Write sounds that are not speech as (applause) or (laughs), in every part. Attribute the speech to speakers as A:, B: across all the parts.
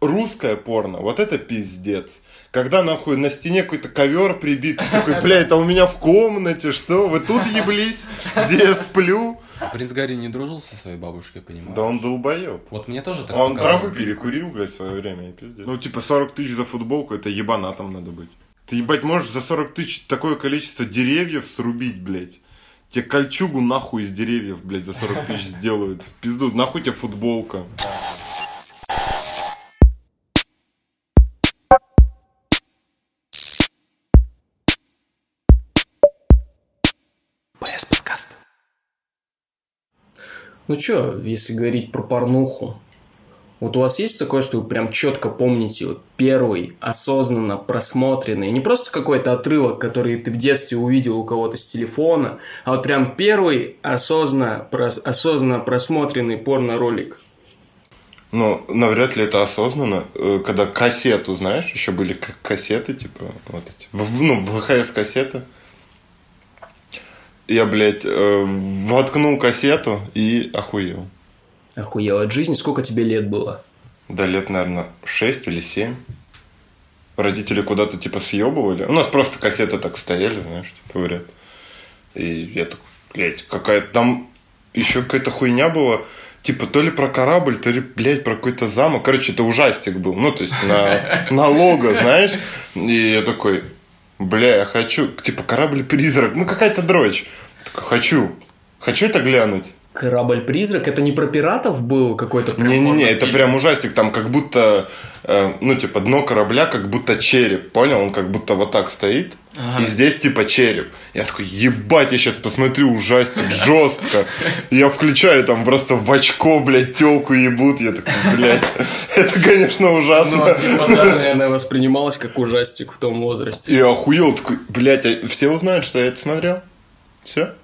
A: русское порно, вот это пиздец. Когда нахуй на стене какой-то ковер прибит, ты такой, бля, это у меня в комнате, что? Вы тут еблись, где я сплю?
B: Принц Гарри не дружил со своей бабушкой, понимаю?
A: Да он долбоеб.
B: Вот мне тоже так
A: Он травы перекурил, блядь, в свое время, и пиздец. Ну, типа, 40 тысяч за футболку, это ебанатом надо быть. Ты, ебать, можешь за 40 тысяч такое количество деревьев срубить, блядь. Тебе кольчугу нахуй из деревьев, блядь, за 40 тысяч сделают. В пизду, нахуй тебе футболка.
C: Ну чё, если говорить про порнуху, вот у вас есть такое, что вы прям четко помните вот первый осознанно просмотренный, не просто какой-то отрывок, который ты в детстве увидел у кого-то с телефона, а вот прям первый осознанно, прос- осознанно просмотренный порно-ролик?
A: Ну, навряд ли это осознанно. Э, Когда кассету, знаешь, еще были кассеты, типа, вот эти. Ну, ВХС-кассеты. Я, блядь, э, воткнул кассету и охуел.
C: Охуел от жизни, сколько тебе лет было?
A: Да, лет, наверное, 6 или 7. Родители куда-то, типа, съебывали. У нас просто кассеты так стояли, знаешь, типа, говорят. И я такой, блядь, какая-то там еще какая-то хуйня была. Типа, то ли про корабль, то ли, блядь, про какой-то замок. Короче, это ужастик был. Ну, то есть, на, (laughs) на лого, знаешь. И я такой, бля, я хочу, типа, корабль-призрак. Ну, какая-то дрочь. Такой, хочу. Хочу это глянуть.
C: Корабль-призрак, это не про пиратов был какой-то
A: Не-не-не, это прям ужастик, там как будто, э, ну, типа, дно корабля, как будто череп, понял? Он как будто вот так стоит,
C: Ага.
A: и здесь, типа, череп. Я такой, ебать, я сейчас посмотрю ужастик, жестко. Я включаю, там, просто в очко, блядь, телку ебут. Я такой, блядь, (laughs) это, конечно, ужасно.
C: Ну, типа, да, наверное, воспринималось как ужастик в том возрасте.
A: И охуел, такой, блядь, а все узнают, что я это смотрел? Все?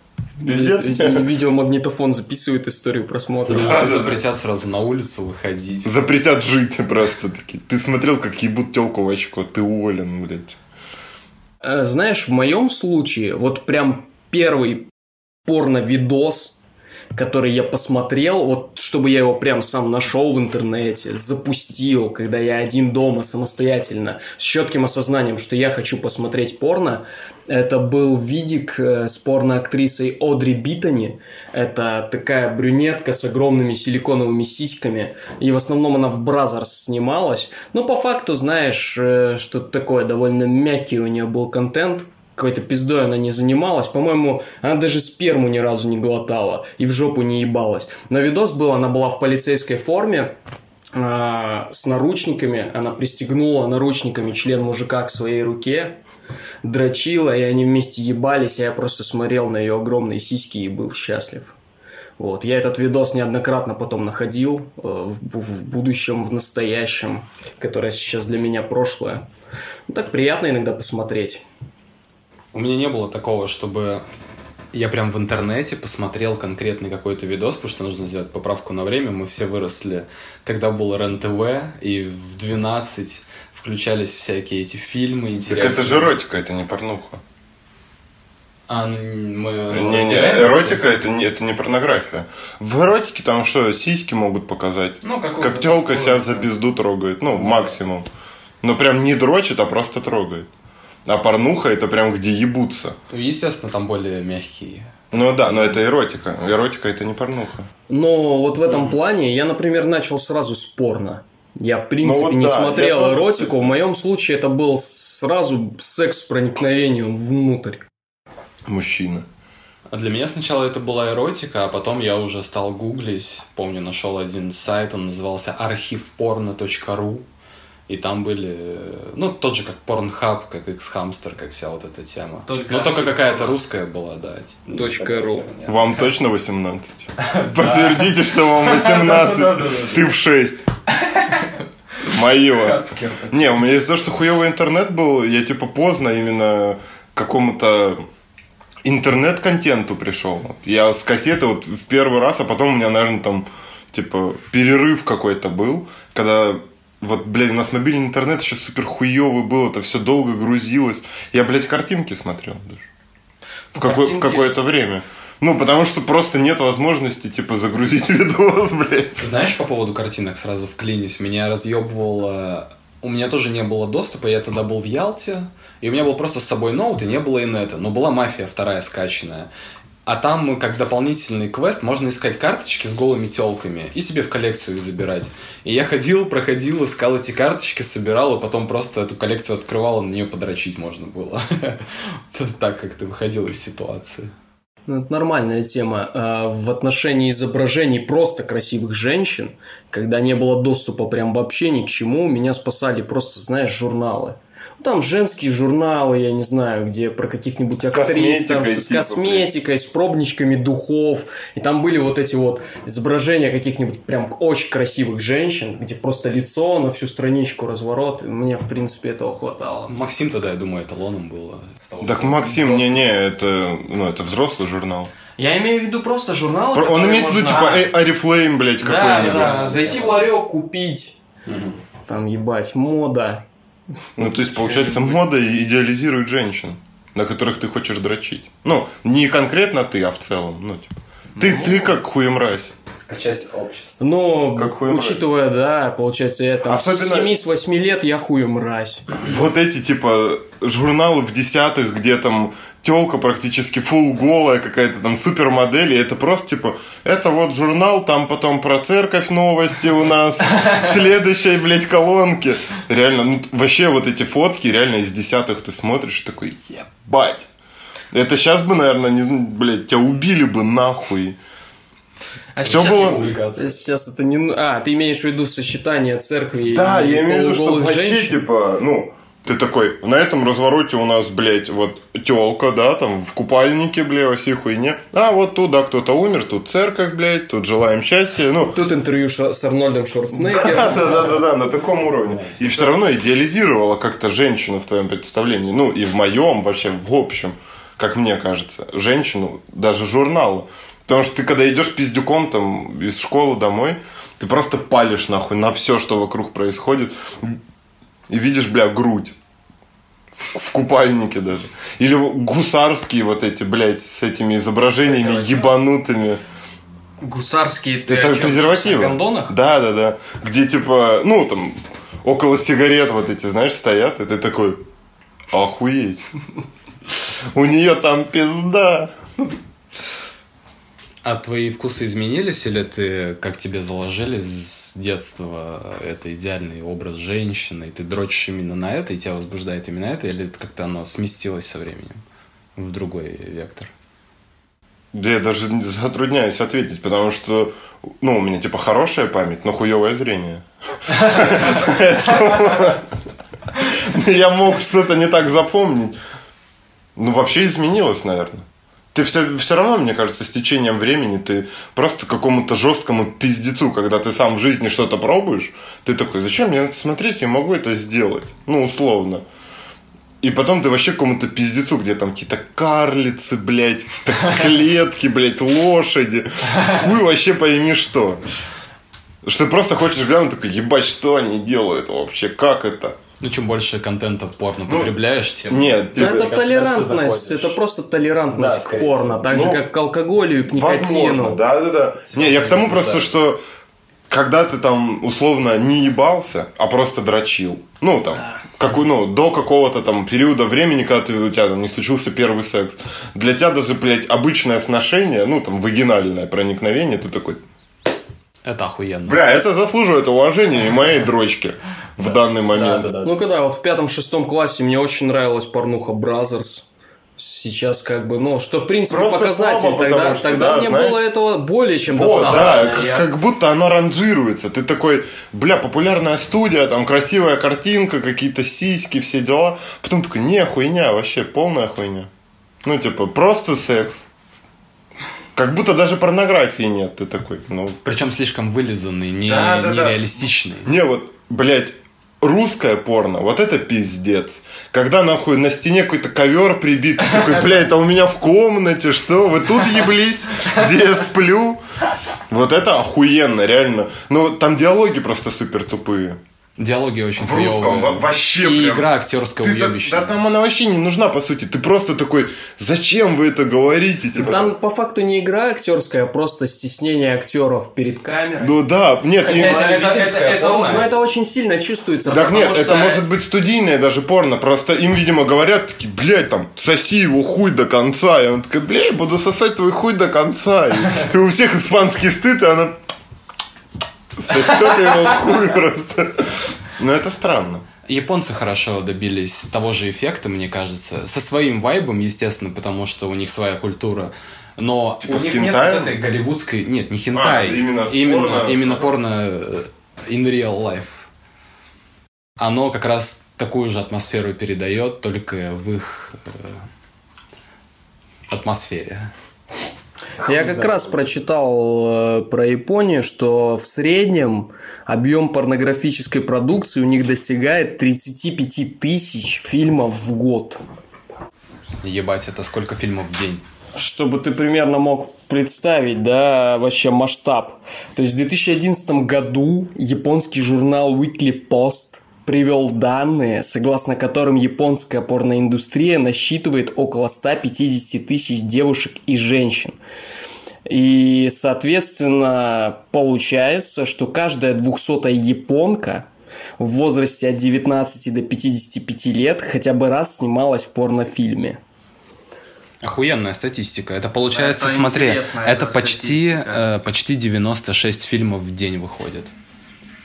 A: Пиздец.
C: Видеомагнитофон записывает историю просмотра.
B: Тебе запретят сразу на улицу выходить.
A: Запретят жить просто такие. Ты смотрел, как ебут телку в очко, ты уволен, блядь.
C: Э, Знаешь, в моем случае, вот прям первый порно-видос, который я посмотрел, вот чтобы я его прям сам нашел в интернете, запустил, когда я один дома самостоятельно, с четким осознанием, что я хочу посмотреть порно, это был видик э, с порно-актрисой Одри Биттани. Это такая брюнетка с огромными силиконовыми сиськами. И в основном она в Brazzers снималась. Но по факту, знаешь, э, что-то такое довольно мягкий у нее был контент. Какой-то пиздой она не занималась. По-моему, она даже сперму ни разу не глотала и в жопу не ебалась. Но видос был, она была в полицейской форме, а, с наручниками. Она пристегнула наручниками член мужика к своей руке, дрочила, и они вместе ебались, а я просто смотрел на ее огромные сиськи и был счастлив. Вот. Я этот видос неоднократно потом находил э, в, в будущем, в настоящем, которое сейчас для меня прошлое. Так приятно иногда посмотреть.
B: У меня не было такого, чтобы я прям в интернете посмотрел конкретный какой-то видос, потому что нужно сделать поправку на время. Мы все выросли, когда было РЕН-ТВ, и в 12 включались всякие эти фильмы
A: Так
B: интересные.
A: это же эротика, это не порнуха.
B: А, мы
A: Не-не,
B: разделяем
A: эротика это не, это не порнография. В эротике там что, сиськи могут показать.
B: Ну,
A: как телка себя за пизду трогает. Ну, максимум. Но прям не дрочит, а просто трогает. А порнуха это прям где ебутся.
B: Ну, Естественно, там более мягкие.
A: Ну да, но это эротика. Эротика это не порнуха.
C: Но вот в этом плане я, например, начал сразу с порно. Я, в принципе,
A: вот
C: не
A: да,
C: смотрел
A: тоже,
C: эротику.
A: кстати.
C: В моем случае это был сразу секс с проникновением внутрь.
A: Мужчина.
B: А для меня сначала это была эротика, а потом я уже стал гуглить. Помню, нашел один сайт, он назывался архивпорно.ру. И там были, э, ну, тот же как Pornhub, как X-Hamster, как вся вот эта тема.
C: Только
B: Но только
C: архив
B: какая-то русская была, да.
C: Точка ру.
A: Вам точно 18? (laughs) Подтвердите, что вам (laughs) 18. Ты в 6. Моего. Не, у меня из-за того, что хуевый интернет был, я типа поздно именно к какому-то интернет-контенту пришел. Я с кассеты вот в первый раз, а потом у меня, наверное, там типа перерыв какой-то был, когда вот, блядь, у нас мобильный интернет еще супер хуевый был, это все долго грузилось. Я, блядь, картинки смотрел даже. В, какое- в какое-то время. Ну, потому что просто нет возможности, типа, загрузить (laughs) видос, блядь.
B: Знаешь, по поводу картинок сразу вклинюсь. Меня разъебывало... У меня тоже не было доступа, я тогда был в Ялте, и у меня был просто с собой ноут, и не было инета. Но была мафия вторая скачанная. А там, как дополнительный квест, можно искать карточки с голыми телками и себе в коллекцию их забирать. И я ходил, проходил, искал эти карточки, собирал, и потом просто эту коллекцию открывал, и на нее подрочить можно было. (laughs) Так как ты выходил из ситуации.
C: Ну, это нормальная тема. А в отношении изображений просто красивых женщин, когда не было доступа прям вообще ни к чему, меня спасали просто, знаешь, журналы. Там женские журналы, я не знаю, где про каких-нибудь
A: С
C: актрис, там, с
A: типа,
C: косметикой, с пробничками духов. И там были вот эти вот изображения каких-нибудь прям очень красивых женщин, где просто лицо на всю страничку разворот. И мне, в принципе, этого хватало.
B: Максим тогда, я думаю, эталоном было.
A: Так, Максим, не-не, это, ну, это взрослый журнал.
C: Я имею в виду просто журналы,
A: Про- Он имеет в виду,
C: можно-
A: типа, э, Арифлейм, блядь,
C: Да,
A: какой-нибудь.
C: да, зайти в ларек, купить. Там, ебать, мода.
A: Ну, то есть, получается, мода идеализирует женщин, на которых ты хочешь дрочить. Ну, не конкретно ты, а в целом. Ну, типа. Ты, ты как хуемразь.
B: Как часть общества.
C: Но,
A: Как хуй мразь.
C: учитывая, да, получается, я там
A: Особенно-
C: с 7 с 8 лет я хую мразь.
A: Вот эти, типа, журналы в десятых, где там телка практически фул голая, какая-то там супермодель, и это просто, типа, это вот журнал, там потом про церковь новости у нас, в следующей, блядь, колонке. Реально, ну, вообще вот эти фотки, реально из десятых ты смотришь, такой, ебать. Это сейчас бы, наверное, не, блядь, тебя убили бы нахуй.
C: А
A: Всё
C: сейчас-
A: было-
C: Сейчас это не... А, ты имеешь в виду сочетание церкви
A: Да,
C: и
A: я имею в виду, что вообще,
C: женщин?
A: типа, ну, ты такой, на этом развороте у нас, блядь, вот телка, да, там, в купальнике, бля, во всей хуйне. А вот туда кто-то умер, тут церковь, блядь, тут желаем счастья, ну,
C: Тут интервью с Арнольдом Шварценеггером.
A: да, да, да, да, на таком уровне. И все равно идеализировала как-то женщину в твоем представлении. Ну, и в моем, вообще, в общем, как мне кажется, женщину, даже журналы. Потому что ты, когда идешь пиздюком там из школы домой, ты просто палишь нахуй на все, что вокруг происходит. И видишь, бля, грудь. В, купальнике даже. Или гусарские вот эти, блядь, с этими изображениями ебанутыми.
C: Гусарские ты
A: Это презервативы.
C: Гондонах?
A: Да, да, да. Где типа, ну там, около сигарет вот эти, знаешь, стоят, и ты такой, охуеть. У нее там пизда.
B: А твои вкусы изменились, или ты, как тебе заложили с детства, это идеальный образ женщины, и ты дрочишь именно на это, и тебя возбуждает именно это, или это как-то оно сместилось со временем в другой вектор?
A: Да я даже затрудняюсь ответить, потому что, ну, у меня типа хорошая память, но хуевое зрение. (laughs) Я мог что-то не так запомнить. Ну, вообще изменилось, наверное. Ты все, все равно, мне кажется, с течением времени ты просто какому-то жесткому пиздецу, когда ты сам в жизни что-то пробуешь, ты такой, зачем мне это смотреть, я могу это сделать. Ну, условно. И потом ты вообще какому-то пиздецу, где там какие-то карлицы, блядь, какие-то (laughs) клетки, блядь, лошади. Хуй вообще пойми что. Что ты просто хочешь глянуть, такой, ебать, что они делают вообще, как это?
B: Ну, чем больше контента порно потребляешь, тем...
A: Нет,
C: Да
A: типа,
C: это толерантность, это просто толерантность
B: Да,
C: к порно,
B: всего.
C: так же
A: Ну,
C: как к алкоголю и к
A: Возможно,
C: никотину.
A: да, да, да. Не, я к тому просто, что когда ты там условно не ебался, а просто дрочил, ну там, какой, ну, до какого-то там периода времени, когда ты, у тебя там не случился первый секс, для тебя даже, блядь, обычное сношение, ну там, вагинальное проникновение, ты такой,
B: Это охуенно.
A: бля, это заслуживает уважения и моей дрочки в данный момент.
C: Ну, когда вот в пятом-шестом классе мне очень нравилась порнуха Brazzers. Сейчас как бы, ну, что в принципе
A: Просто
C: показатель.
A: слабо,
C: тогда
A: что,
C: тогда
A: да,
C: мне
A: знаешь,
C: было этого более чем
A: Вот, да,
C: достаточно.
A: как,
C: Я-
A: как будто оно ранжируется. Ты такой, бля, популярная студия, там красивая картинка, какие-то сиськи, все дела. Потом такой, не, хуйня, вообще полная хуйня. Ну, типа, просто секс. Как будто даже порнографии нет. Ты такой, ну...
B: Причем слишком вылизанный, не,
A: Да, да, да.
B: нереалистичный.
A: Не, вот, блядь, русское порно, вот это пиздец. Когда нахуй на стене какой-то ковер прибит, такой, бля, это у меня в комнате, что? Вы тут еблись, где я сплю? Вот это охуенно, реально. Ну, там диалоги просто супер тупые.
B: Диалоги очень
A: В русском
B: клевые.
A: во- вообще
B: И
A: прям.
B: игра актерская уебищная.
A: да там она вообще не нужна, по сути. Ты просто такой, зачем вы это говорите? Типа,
C: Там по факту не игра актерская, а просто стеснение актеров перед камерой.
A: Ну да, нет, и-
C: Это, это- это-
B: порно.
C: но это очень сильно чувствуется.
A: Так нет,
C: что-
A: это может быть студийное даже порно. Просто им, видимо, говорят такие, блядь, там, соси его хуй до конца. И он такой, блядь, буду сосать твой хуй до конца. И, и у всех испанский стыд, и она сосет его хуй просто. Но это странно.
B: Японцы хорошо добились того же эффекта, мне кажется, со своим вайбом, естественно, потому что у них своя культура. Но
A: Типа
B: у них нет вот этой голливудской... Нет, не хентай.
A: А, именно
B: именно,
A: порно?
B: именно порно э, in real life. Оно как раз такую же атмосферу передает, только в их э, атмосфере.
C: Я как раз прочитал э, про Японию, что в среднем объем порнографической продукции у них достигает 35 тысяч фильмов в год.
B: Ебать, это сколько фильмов в день?
C: Чтобы ты примерно мог представить, да, вообще масштаб. То есть в 2011 году японский журнал Weekly Post привел данные, согласно которым японская порноиндустрия насчитывает около 150 тысяч девушек и женщин. И, соответственно, получается, что каждая двухсотая японка в возрасте от 19 до 55 лет хотя бы раз снималась в порнофильме.
B: Охуенная статистика. Это получается,
C: Это
B: смотри, это
C: эта
B: почти, э, почти 96 фильмов в день выходит.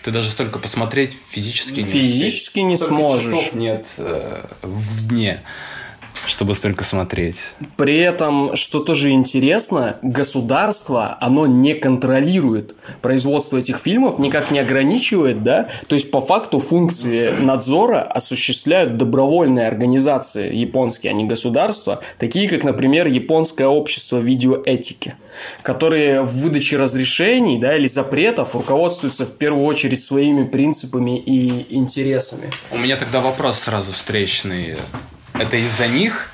B: Ты даже столько посмотреть физически не
C: Физически не
B: Столько
C: сможешь.
B: часов нет э, в дне, чтобы столько смотреть.
C: При этом, что тоже интересно, государство, оно не контролирует производство этих фильмов, никак не ограничивает, да? То есть, по факту, функции надзора осуществляют добровольные организации японские, а не государства, такие как, например, Японское общество видеоэтики, которые в выдаче разрешений, да, или запретов руководствуются в первую очередь своими принципами и интересами.
B: У меня тогда вопрос сразу встречный. Это из-за них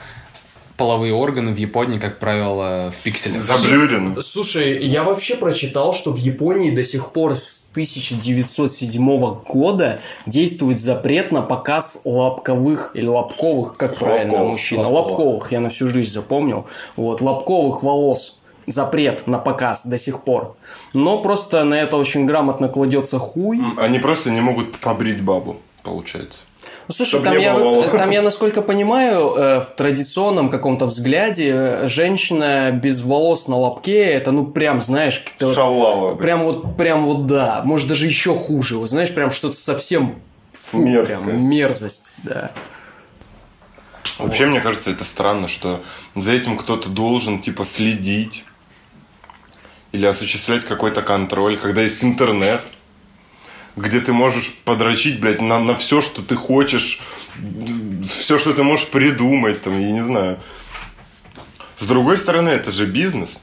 B: половые органы в Японии, как правило, в пикселях?
A: Заблюрены.
C: Слушай, я вообще прочитал, что в Японии до сих пор с 1907 года действует запрет на показ лобковых или лобковых, как правильно,
A: Лобковых,
C: мужчина,
B: лобковых.
C: лобковых, я на всю жизнь запомнил, вот, лобковых волос. Запрет на показ до сих пор. Но просто на это очень грамотно кладется хуй.
A: Они просто не могут побрить бабу, получается.
C: Ну, Слушай, там я,
A: волос.
C: там я, насколько понимаю, э, в традиционном каком-то взгляде э, женщина без волос на лобке, это, ну, прям, знаешь, вот-
A: Шалава.
C: Прям вот, прям вот да. Может, даже еще хуже. Вот знаешь, прям что-то совсем фу,
A: Мерзкое.
C: прям мерзость, да.
A: Вообще, мне кажется, это странно, что за этим кто-то должен, типа, следить или осуществлять какой-то контроль, когда есть интернет, где ты можешь подрочить, блядь, на, на все, что ты хочешь, все, что ты можешь придумать, там, я не знаю. С другой стороны, это же бизнес.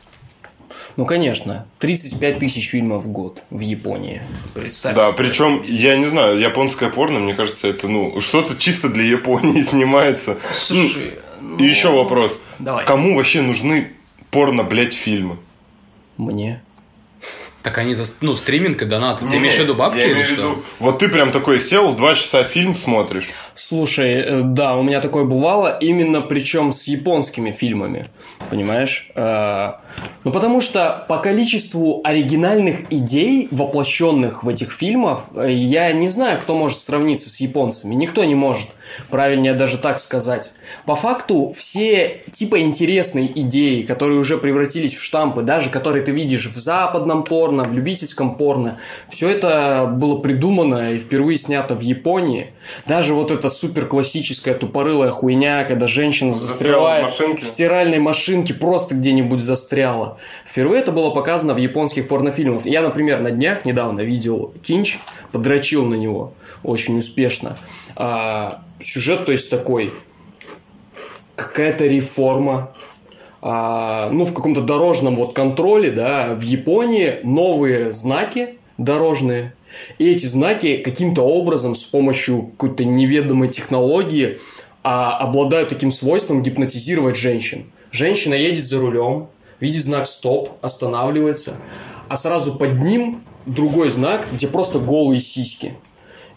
C: Ну, конечно, 35 тысяч фильмов в год в Японии. Представь.
A: Да, причем, я не знаю, японское порно, мне кажется, это, ну, что-то чисто для Японии (laughs) снимается.
C: Слушай,
A: Ну, И еще вопрос.
C: Давай.
A: Кому вообще нужны порно, блядь, фильмы?
C: Мне.
B: Так они за ну, стриминг и донаты. Ты имеешь в виду бабки
A: я
B: или что?
A: виду, Вот ты прям такой сел, два часа фильм смотришь.
C: Слушай, э, да, у меня такое бывало, именно причем с японскими фильмами, понимаешь? Э, Ну, потому что по количеству оригинальных идей, воплощенных в этих фильмах, э, я не знаю, кто может сравниться с японцами. Никто не может. Правильнее даже так сказать. По факту, все типа интересные идеи, которые уже превратились в штампы, даже которые ты видишь в западном порно, в любительском порно, все это было придумано и впервые снято в Японии. Даже вот эта супер классическая тупорылая хуйня, когда женщина
A: в
C: застревает
A: машинке.
C: в стиральной машинке, просто где-нибудь застряла. Впервые это было показано в японских порнофильмах. Я, например, на днях недавно видел Кинч, подрочил на него очень успешно. А, сюжет, то есть, такой какая-то реформа, а, ну, в каком-то дорожном вот контроле, да, в Японии новые знаки дорожные, и эти знаки каким-то образом с помощью какой-то неведомой технологии а, обладают таким свойством гипнотизировать женщин. Женщина едет за рулем, видит знак «стоп», останавливается, а сразу под ним другой знак, где просто голые сиськи.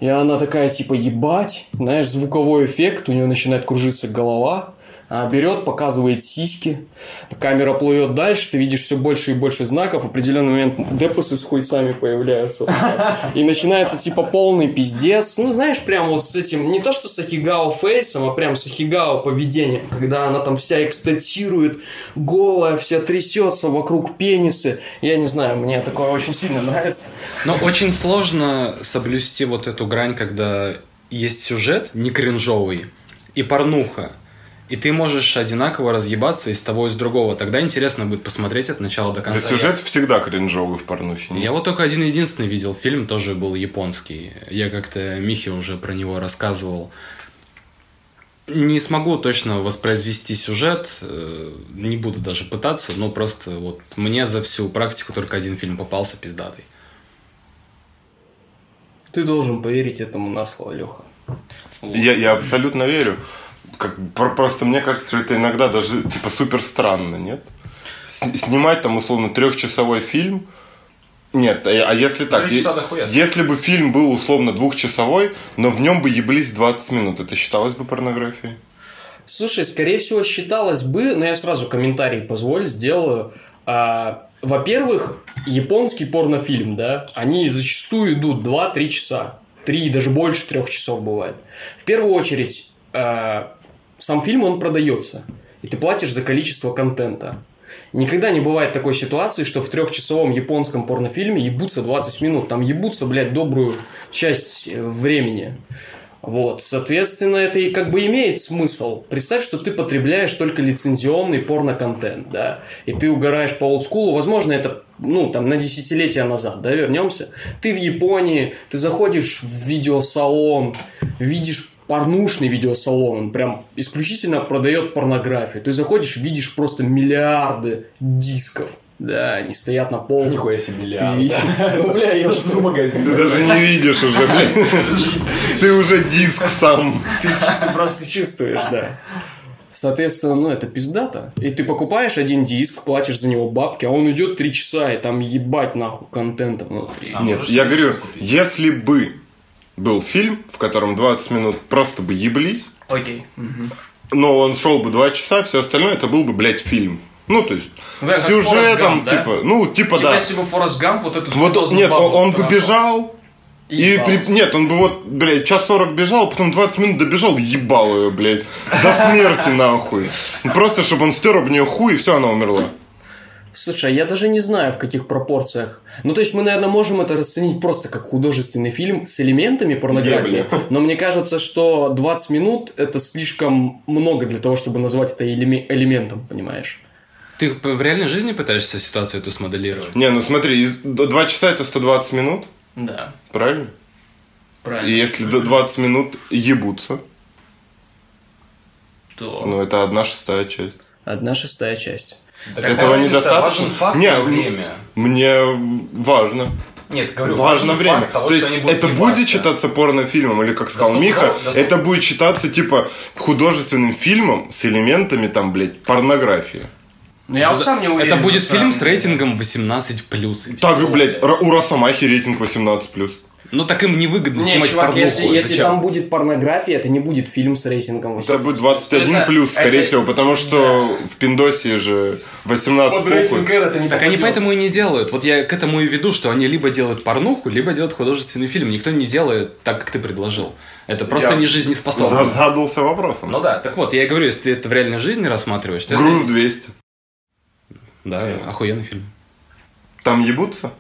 C: И она такая, типа, ебать, знаешь, звуковой эффект, у нее начинает кружиться голова, берет, показывает сиськи, камера плывет дальше, ты видишь все больше и больше знаков, в определенный момент депосы с хуйцами появляются. И начинается типа полный пиздец. Ну, знаешь, прям вот с этим, не то что с Ахигао фейсом, а прям с Ахигао поведением, когда она там вся экстатирует, голая, вся трясется вокруг пенисы. Я не знаю, мне такое очень сильно нравится.
B: Но очень сложно соблюсти вот эту грань, когда есть сюжет не кринжовый и порнуха. И ты можешь одинаково разъебаться из того и из другого. Тогда интересно будет посмотреть от начала до
A: Да
B: конца.
A: сюжет всегда кринжовый в порнухе.
B: Я, я вот только один единственный видел фильм, тоже был японский. Я как-то Михе уже про него рассказывал. Не смогу точно воспроизвести сюжет, э, не буду даже пытаться, но просто вот мне за всю практику только один фильм попался пиздатый.
C: Ты должен поверить этому на слово, Леха.
A: Я, я абсолютно верю. Как, про- просто мне кажется, что это иногда даже типа супер странно, нет? С- снимать там условно трехчасовой фильм. Нет, а, а если так, е- если бы фильм был условно двухчасовой, но в нем бы еблись 20 минут, это считалось бы порнографией?
C: Слушай, скорее всего, считалось бы, но я сразу комментарий позволь, сделаю. А, во-первых, японский порнофильм, да, они зачастую идут 2-3 часа. 3, даже больше трех часов бывает. В первую очередь, а, сам фильм, он продается. И ты платишь за количество контента. Никогда не бывает такой ситуации, что в трехчасовом японском порнофильме ебутся 20 минут. Там ебутся, блядь, добрую часть э, времени. Вот, соответственно, это и как бы имеет смысл. Представь, что ты потребляешь только лицензионный порно-контент, да, и ты угораешь по олдскулу, возможно, это, ну, там, на десятилетия назад, да, вернемся. Ты в Японии, ты заходишь в видеосалон, видишь порнушный видеосалон, он прям исключительно продает порнографию. Ты заходишь, видишь просто миллиарды дисков, да, они стоят на полке.
B: Нихуя себе
C: Ты- Ну, бля, я
A: Ты
B: магазин.
A: даже не видишь уже. Ты уже диск сам.
C: ты, ты просто чувствуешь, да. Соответственно, ну это пиздато. И ты покупаешь один диск, платишь за него бабки, а он идет три часа, и там ебать нахуй контента внутри.
B: А
A: Нет, я говорю,
B: купить?
A: если бы был фильм, в котором 20 минут просто бы еблись,
C: Окей.
A: но он шел бы 2 часа, все остальное это был бы, блядь, фильм. Ну, то есть,
C: Ну, как
A: с сюжетом,
C: Гамп, да?
A: типа, ну, типа, да.
C: бы Форест Гамп вот эту
A: Вот, нет, он, он бы бежал, и,
C: ебался.
A: при- нет, он бы вот, блядь, час сорок бежал, потом 20 минут добежал, и ебал ее, блядь, до смерти нахуй. Просто, чтобы он стер об нее хуй, и все, она умерла.
C: Слушай, а я даже не знаю, в каких пропорциях. Ну, то есть, мы, наверное, можем это расценить просто как художественный фильм с элементами порнографии.
A: Ебля.
C: Но мне кажется, что 20 минут это слишком много для того, чтобы назвать это элеме- элементом, понимаешь?
B: Ты в реальной жизни пытаешься ситуацию эту смоделировать?
A: Не, ну смотри, из- д- два часа это 120 минут,
C: Да,
A: правильно?
C: правильно.
A: И если д- 20 минут ебутся,
C: То...
A: ну это одна шестая часть.
C: Одна шестая часть.
A: Этого недостаточно?
B: Важен факт
A: Не,
B: время.
A: Мне важно.
B: Нет, говорю,
A: Важно время.
B: факт того,
A: То есть это
B: ебаться.
A: будет считаться порнофильмом, или как сказал Миха,
B: да
A: это будет считаться типа художественным фильмом с элементами там, блядь, порнографии.
C: Ну, я вот сам не уверен.
B: Это будет фильм с рейтингом 18+. и
A: Так же, блядь, у Росомахи рейтинг 18+.
B: Ну так им невыгодно
C: Не,
B: снимать
C: чувак,
B: порнуху.
C: если, если
B: Зачем?
C: там будет порнография, это не будет фильм с рейтингом.
A: Это будет 21
C: Это-
A: плюс, скорее
C: это-
A: всего, потому что в Пиндосе же 18
C: Под рейтинг это не
B: Так они поэтому и не делают. Вот я к этому и веду, что они либо делают порнуху, либо делают художественный фильм. Никто не делает так, как ты предложил. Это просто
A: Я
B: не жизнеспособно.
A: за- Задался вопросом.
B: Ну да, так вот, я и говорю, если ты это в реальной жизни рассматриваешь, то это-
A: Груз 200.
B: Да, охуенный фильм.
A: Там ебутся?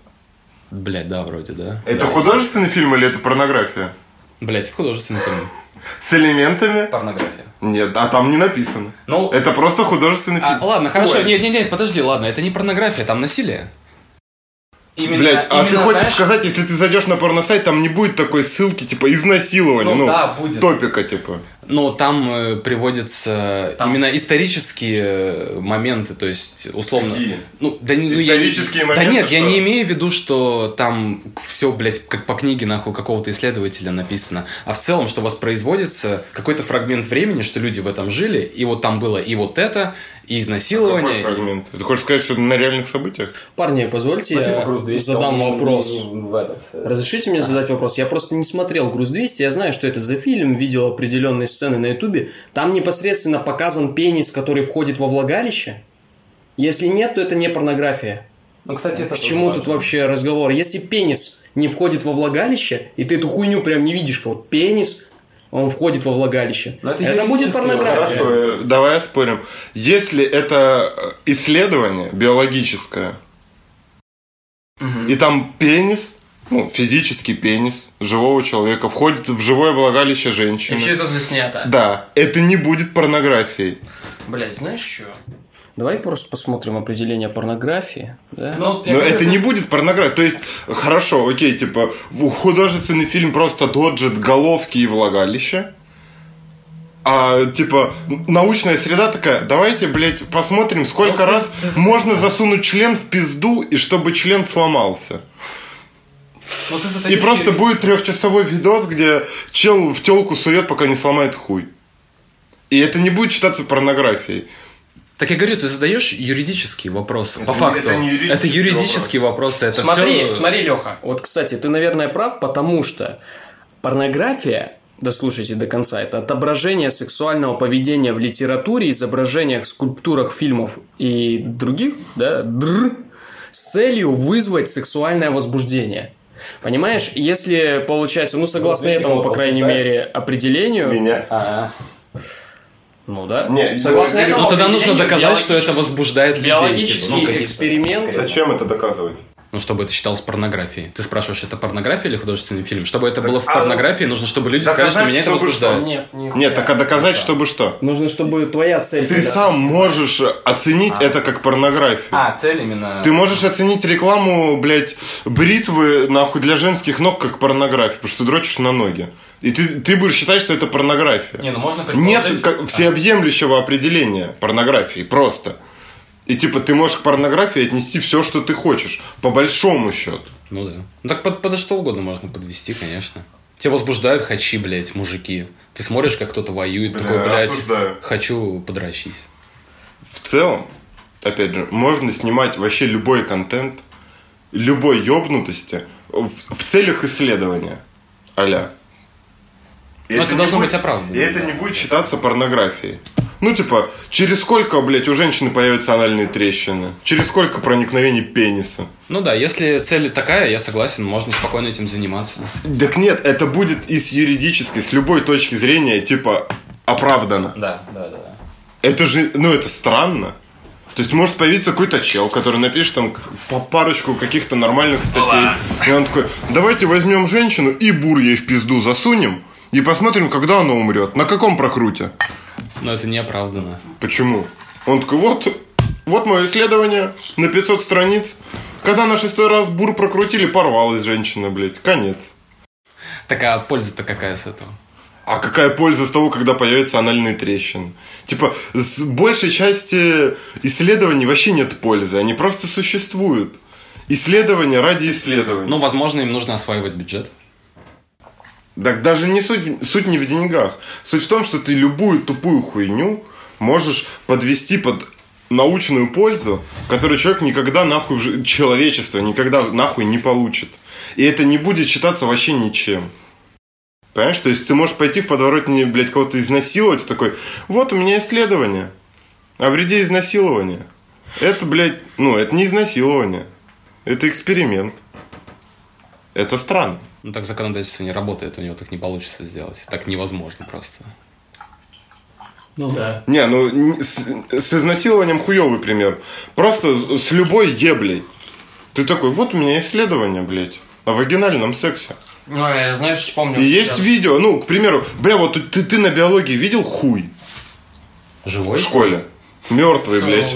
B: Блять, да, вроде, да.
A: Это художественный фильм или это порнография?
B: Блять, это художественный фильм. (laughs)
A: С элементами?
B: Порнография.
A: Нет, а там не написано.
B: Ну,
A: Это просто художественный
B: а,
A: фильм.
B: ладно, хорошо, нет, нет, нет, подожди, ладно, это не порнография, там насилие.
C: Именно-
A: Блять, а ты хочешь
C: знаешь,
A: сказать, если ты зайдешь на порносайт, там не будет такой ссылки, типа изнасилование,
B: Ну
A: ну,
B: да, будет.
A: топика, типа.
B: Но там э, приводятся
C: Там.
B: именно исторические э, моменты, то есть условно.
A: Какие?
B: Ну, да, не- ну, я-
A: Исторические
B: Да
A: моменты,
B: нет, я
A: что?
B: не имею в виду, что там все, блядь, как по книге нахуй какого-то исследователя написано, а в целом, что воспроизводится какой-то фрагмент времени, что люди в этом жили, и вот там было и вот это, и
A: Какой
B: изнасилование.
A: фрагмент? Ты хочешь сказать, что на реальных событиях?
C: Парни, позвольте я задам вопрос. Разрешите мне задать вопрос? Я просто не смотрел «Груз 200», я знаю, что это за фильм, видел определенные сцены на ютубе. Там непосредственно показан пенис, который входит во влагалище? Если нет, то это не порнография.
B: Ну, кстати, это
C: К чему тут вообще разговор? Если пенис не входит во влагалище, и ты эту хуйню прям не видишь, как вот пенис, он входит во влагалище.
B: Но это
C: это будет порнография.
A: Хорошо, э, давай оспорим. Если это э, исследование биологическое, и там пенис, ну, физический пенис живого человека входит в живое влагалище женщины.
C: это заснято.
A: Да, это не будет порнографией.
C: Блять, знаешь что? Давай просто посмотрим определение порнографии. Да?
B: Ну,
A: Но это не будет порнография. То есть, хорошо, окей, типа, в- художественный фильм просто доджит головки и влагалища. А, типа, научная среда такая, давайте, блядь, посмотрим, сколько раз можно засунуть член в пизду, и чтобы член сломался. И просто будет трехчасовой видос, где чел в телку сует, пока не сломает хуй. И это не будет считаться порнографией.
B: Так я говорю, ты задаешь юридические вопросы. по
A: не-
B: факту.
A: это не юридические
B: это юридические вопросы. Это
C: смотри,
B: всё-
C: смотри, Леха. Вот, кстати, ты, наверное, прав, потому что порнография, дослушайте до конца, это отображение сексуального поведения в литературе, изображениях, скульптурах, фильмов и других, да, др, с целью вызвать сексуальное возбуждение. Понимаешь, если получается, ну, согласно
B: если
C: этому,
B: кого-то
C: по крайней мере, определению,
A: Меня.
B: А,
C: ну да,
A: Не,
C: согласно
A: ну,
C: этому
B: Ну тогда нужно доказать, что это
C: биологический-
B: возбуждает людей.
C: биологический
B: типа, ну, какие-то-
C: эксперимент.
A: Зачем это доказывать?
B: Ну, чтобы это считалось порнографией. Ты спрашиваешь, это порнография или художественный фильм? Чтобы это было в
A: а-
B: порнографии, нужно, чтобы люди сказали, что меня это возбуждает.
C: Нет, нет.
A: Нет, так а доказать, чтобы что?
C: Нужно, чтобы твоя цель...
A: Ты
C: когда-
A: сам можешь оценить это как порнографию.
B: А, цель именно...
A: Ты можешь оценить рекламу, блядь, бритвы, нахуй, для женских ног как порнографию, потому что ты дрочишь на ноги. И ты, ты будешь считать, что это порнография.
B: Не, ну можно
A: Нет
B: предположить-
A: как, всеобъемлющего определения порнографии, просто. И типа ты можешь к порнографии отнести все, что ты хочешь, по большому счету.
B: Ну да. Ну так под, под что угодно можно подвести, конечно. Тебя возбуждают хачи, блядь, мужики. Ты смотришь, как кто-то воюет,
A: Бля,
B: такой, блядь,
A: осуждаю.
B: хочу подрочить.
A: В целом, опять же, можно снимать вообще любой контент, любой ёбнутости в, в целях исследования. Аля.
B: Но это
A: не
B: должно
A: будет-
B: быть оправдано,
A: И это
B: да.
A: не будет считаться порнографией. Ну, типа, через сколько, блядь, у женщины появятся анальные трещины? Через сколько проникновений пениса?
B: Ну да, если цель такая, я согласен, можно спокойно этим заниматься.
A: Так нет, это будет и с юридической, с любой точки зрения, типа, оправдано.
B: Да, да, да.
A: Это же, ну, это странно. То есть может появиться какой-то чел, который напишет там по парочку каких-то нормальных статей. И он такой, давайте возьмем женщину и бур ей в пизду засунем и посмотрим, когда она умрет. На каком прокруте?
B: Но это не оправдано.
A: Почему? Он такой, вот, вот мое исследование на 500 страниц. Когда на шестой раз бур прокрутили, порвалась женщина, блядь. Конец.
B: Так а польза-то какая с этого?
A: А какая польза с того, когда появятся анальные трещины? Типа, с большей части исследований вообще нет пользы. Они просто существуют. Исследования ради исследований.
B: Ну, возможно, им нужно осваивать бюджет.
A: Так даже не суть, суть не в деньгах. Суть в том, что ты любую тупую хуйню можешь подвести под научную пользу, которую человек никогда нахуй, человечество никогда нахуй не получит. И это не будет считаться вообще ничем. Понимаешь? То есть ты можешь пойти в подворотне, блядь, кого-то изнасиловать, такой, вот у меня исследование о вреде изнасилования. Это, блядь, ну, это не изнасилование. Это эксперимент. Это странно.
B: Ну, так законодательство не работает, у него так не получится сделать. Так невозможно просто.
C: Ну да.
A: Не, ну с, с изнасилованием хуёвый пример. Просто с, с любой еблей. Ты такой, вот у меня исследование, блядь, о вагинальном сексе.
C: Ну, я, знаешь, вспомнил.
A: И есть
C: сейчас.
A: видео, ну, к примеру, бля, вот ты, ты на биологии видел хуй
B: Живой?
A: в школе? Мертвый, блядь.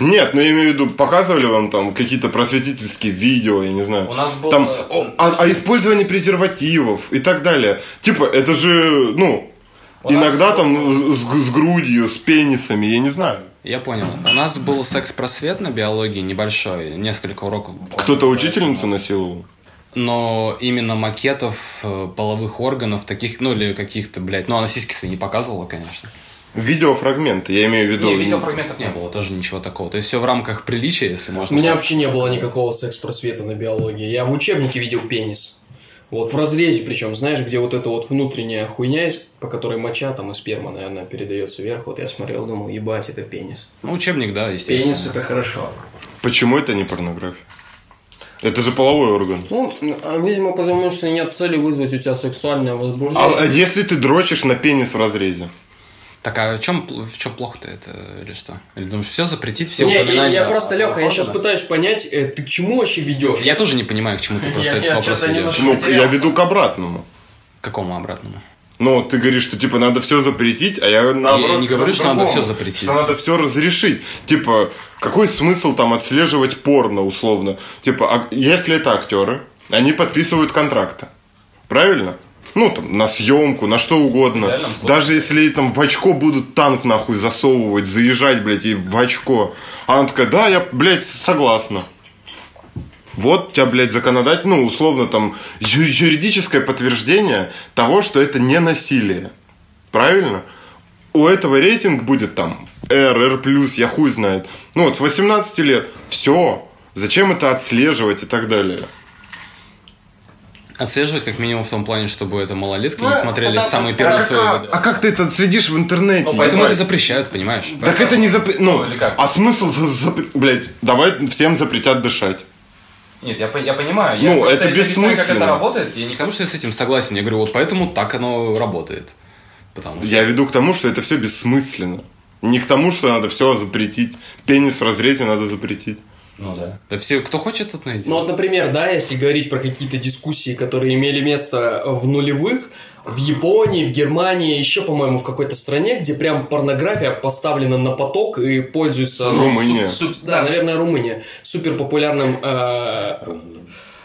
A: Нет, ну я имею в виду, показывали вам там какие-то просветительские видео, я не знаю.
B: У нас было-
A: Там о, о- о использовании презервативов и так далее. Типа, это же, ну,
B: У
A: иногда
B: было-
A: там с, с грудью, с пенисами, я не знаю.
B: Я понял. У нас был секс-просвет на биологии небольшой, несколько уроков.
A: Кто-то учительницу насиловал.
B: Но именно макетов э, половых органов, таких, ну или каких-то, блядь, ну она сиськи свои не показывала, конечно.
A: Видеофрагменты, я имею в виду.
B: Не, видеофрагментов не было, тоже ничего такого. То есть все в рамках приличия, если
C: У
B: можно.
C: меня
B: так.
C: вообще не было никакого секс-просвета на биологии. Я в учебнике видел пенис. Вот в разрезе, причем, знаешь, где вот эта вот внутренняя хуйня есть, по которой моча там и сперма, наверное, передается вверх. Вот я смотрел, думал, ебать, это пенис.
B: Ну, учебник, да, естественно.
C: Пенис это хорошо.
A: Почему это не порнография? Это же половой орган.
C: Ну, а, видимо, потому что нет цели вызвать у тебя сексуальное
A: А,
C: возбуждение.
A: а если ты дрочишь на пенис в разрезе?
B: Так, а в чем, в чем плохо-то это или что? Или думаешь, все запретить, все
C: Не, я,
B: упоминания
C: я просто,
B: о-
C: Леха, я
B: о-
C: сейчас пытаюсь понять, э, ты к чему вообще ведешь?
B: Я тоже не понимаю, к чему ты просто
C: Я-
B: этот
C: я
B: вопрос ведешь.
A: Ну, я веду к обратному.
B: К какому обратному?
A: Ну, ты говоришь, что типа надо все запретить, а я наоборот.
B: не говорю, что надо всё запретить.
A: Что надо все разрешить. Типа, какой смысл там отслеживать порно условно? Типа, а если это актеры, они подписывают контракты. Правильно? Ну, там, на съемку, на что угодно. Даже если там в очко будут танк нахуй засовывать, заезжать, блядь, и в очко. А она такая, да, я, блядь, согласна. Вот тебя, блядь, законодатель, ну, условно, там, ю- юридическое подтверждение того, что это не насилие. Правильно? У этого рейтинг будет там R, R+, я хуй знает. Ну, вот с 18 лет. Все. Зачем это отслеживать и так далее?
B: Отслеживать как минимум в том плане, чтобы это малолетки
C: Ну,
B: не смотрели
C: потому-
B: самые
A: А
B: первые
A: как,
B: свои
A: а- а как ты это отследишь в интернете?
B: Ну, поэтому это запрещают, понимаешь?
A: Так это не запрет... Ну,
B: Ну, или как?
A: а смысл... за- запр- Блядь, давай всем запретят дышать.
B: Нет, я, я понимаю.
A: Ну,
B: просто
A: это
B: объясняю, Как
A: бессмысленно.
B: это работает, я не к тому, что я с этим согласен. Я говорю, вот поэтому так оно работает. Потому что...
A: Я веду к тому, что это все бессмысленно. Не к тому, что надо все запретить. Пенис в разрезе надо запретить.
B: Ну да. Да все, кто хочет, тот найдет.
C: Ну вот, например, да, если говорить про какие-то дискуссии, которые имели место в нулевых, в Японии, в Германии, еще, по-моему, в какой-то стране, где прям порнография поставлена на поток и пользуется... ну,
A: Румыния.
C: су- су- да, наверное, Румыния. Супер популярным э,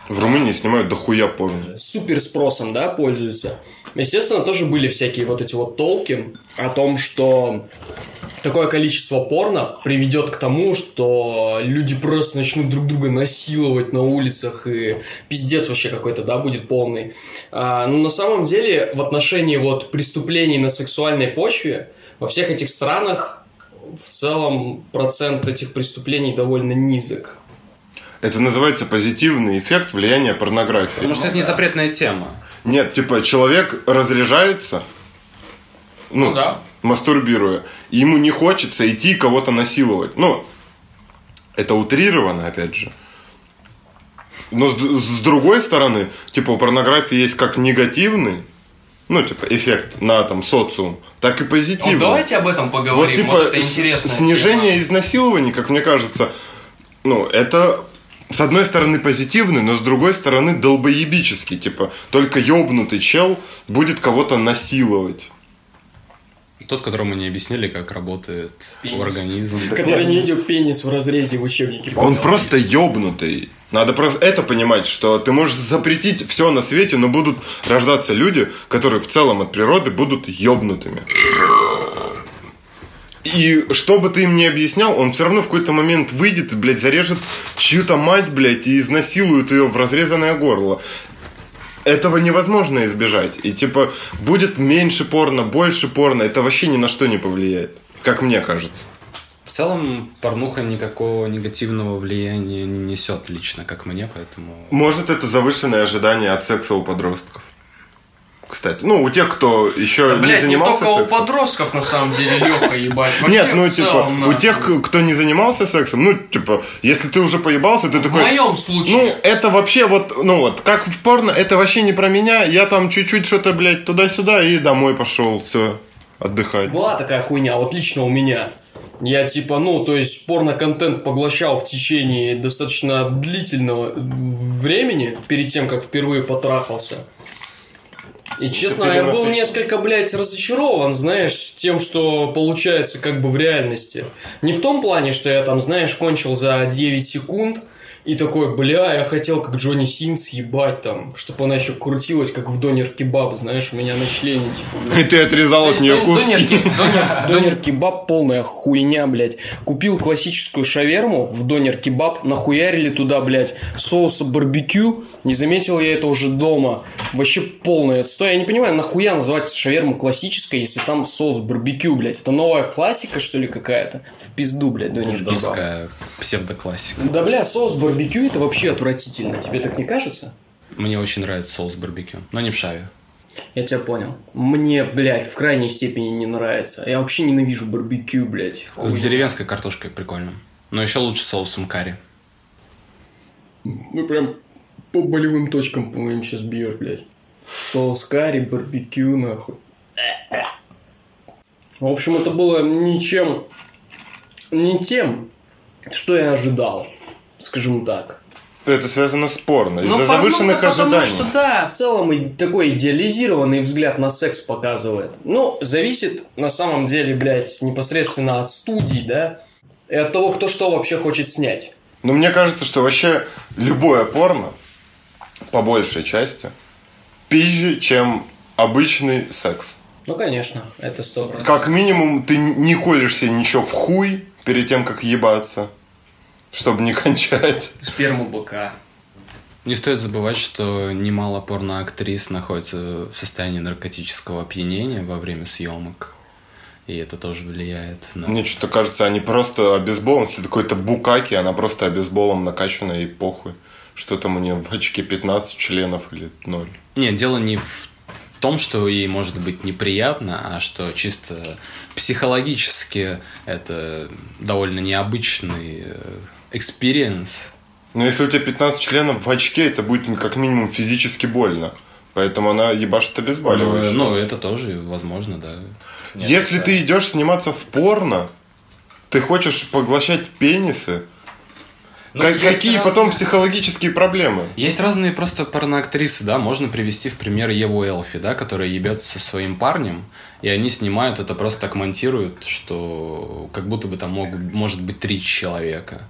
A: В Румынии снимают дохуя порно.
C: супер спросом, да, пользуются. Естественно, тоже были всякие вот эти вот толки о том, что такое количество порно приведет к тому, что люди просто начнут друг друга насиловать на улицах, и пиздец вообще какой-то, да, будет полный. А, но на самом деле в отношении вот преступлений на сексуальной почве во всех этих странах в целом процент этих преступлений довольно низок.
A: Это называется позитивный эффект влияния порнографии.
B: Потому что это не запретная тема.
A: Нет, типа человек разряжается, ну,
C: да.
A: мастурбируя, и ему не хочется идти кого-то насиловать. Ну, это утрировано, опять же. Но с, с другой стороны, типа у порнографии есть как негативный, ну, типа, эффект на там социум, так и позитивный.
C: Ну, давайте об этом поговорим.
A: Вот, типа,
C: вот это
A: снижение
C: тема.
A: изнасилований, как мне кажется, ну, это с одной стороны позитивный, но с другой стороны долбоебический. Типа, только ёбнутый чел будет кого-то насиловать.
B: Тот, которому не объяснили, как работает
C: Пенис.
B: организм. (laughs)
C: Который не видел пенис в разрезе в учебнике.
A: Он просто ёбнутый. Надо просто это понимать, что ты можешь запретить все на свете, но будут рождаться люди, которые в целом от природы будут ёбнутыми. И что бы ты им ни объяснял, он все равно в какой-то момент выйдет, блядь, зарежет чью-то мать, блядь, и изнасилует ее в разрезанное горло. Этого невозможно избежать. И типа будет меньше порно, больше порно. Это вообще ни на что не повлияет. Как мне кажется.
B: В целом, порнуха никакого негативного влияния не несет лично, как мне, поэтому...
A: Может, это завышенное ожидание от секса у подростков. Кстати, ну, у тех, кто еще
C: Да,
A: не
C: блядь, не
A: занимался
C: только у
A: сексом.
C: подростков, на самом деле, Леха, ебать. Вообще
A: Нет, ну,
C: в
A: типа,
C: целом,
A: у тех, кто не занимался сексом, ну, типа, если ты уже поебался, ты
C: В
A: такой...
C: моем
A: Ну,
C: случае.
A: это вообще вот, ну вот, как в порно, это вообще не про меня. Я там чуть-чуть что-то, блядь, туда-сюда и домой пошел. Все, отдыхать.
C: Была такая хуйня, вот лично у меня. Я типа, ну, то есть порно-контент поглощал в течение достаточно длительного времени, перед тем, как впервые потрахался. И честно, я был несколько, блядь, разочарован, знаешь, тем, что получается как бы в реальности. Не в том плане, что я там, знаешь, кончил за 9 секунд и такой, бля, я хотел как Джонни Синс ебать там, чтобы она еще крутилась, как в донер кебаб, знаешь, у меня на члене, типа, блядь.
A: И ты отрезал от нее куски. (laughs)
C: донер- кебаб полная хуйня, блядь. Купил классическую шаверму в донер кебаб, нахуярили туда, блядь, соуса барбекю. Не заметил я это уже дома. Вообще полный отстой. Я не понимаю, нахуя называть шаверму классической, если там соус барбекю, блядь. Это новая классика, что ли, какая-то? В пизду, блядь, донер кебаб.
B: Псевдоклассика.
C: Да, бля, соус барбекю это вообще отвратительно. Тебе так не кажется?
B: Мне очень нравится соус барбекю, но не в шаве.
C: Я тебя понял. Мне, блядь, в крайней степени не нравится. Я вообще ненавижу барбекю, блядь.
B: С
C: Хуй.
B: деревенской картошкой прикольно. Но еще лучше соусом карри.
C: Ну, прям по болевым точкам, по-моему, сейчас бьешь, блядь. Соус карри, барбекю, нахуй. В общем, это было ничем... Не тем, что я ожидал, скажем так.
A: Это связано с порно. Из-за
C: Ну,
A: завышенных
C: по- ну, потому
A: ожиданий.
C: что, да, в целом и такой идеализированный взгляд на секс показывает. Ну, зависит на самом деле, блядь, непосредственно от студий, да, и от того, кто что вообще хочет снять.
A: Но мне кажется, что вообще любое порно, по большей части, пизже, чем обычный секс.
C: Ну, конечно, это сто процентов.
A: Как минимум, ты не колешь себе ничего в хуй перед тем, как ебаться, чтобы не кончать.
C: Сперму быка.
B: Не стоит забывать, что немало порноактрис находится в состоянии наркотического опьянения во время съемок. И это тоже влияет на...
A: Мне что-то кажется, они просто обезболом, если какой-то букаки, она просто обезболом накачана и похуй. Что там у нее в очке 15 членов или 0.
B: Нет, дело не в том, что ей может быть неприятно, а что чисто психологически это довольно необычный experience.
A: Но если у тебя 15 членов в очке, это будет как минимум физически больно. Поэтому она ебашит
B: Ну,
A: обезболивающее.
B: ну, это тоже возможно, да.
A: Если ты идешь сниматься в порно, ты хочешь поглощать пенисы,
B: Ну,
A: Ка-
B: есть
A: какие
B: разные-
A: потом психологические проблемы?
B: Есть разные просто порноактрисы, да, можно привести в пример Еву Элфи, да, которая ебется со своим парнем, и они снимают это просто так монтируют, что как будто бы там мог, может быть три человека,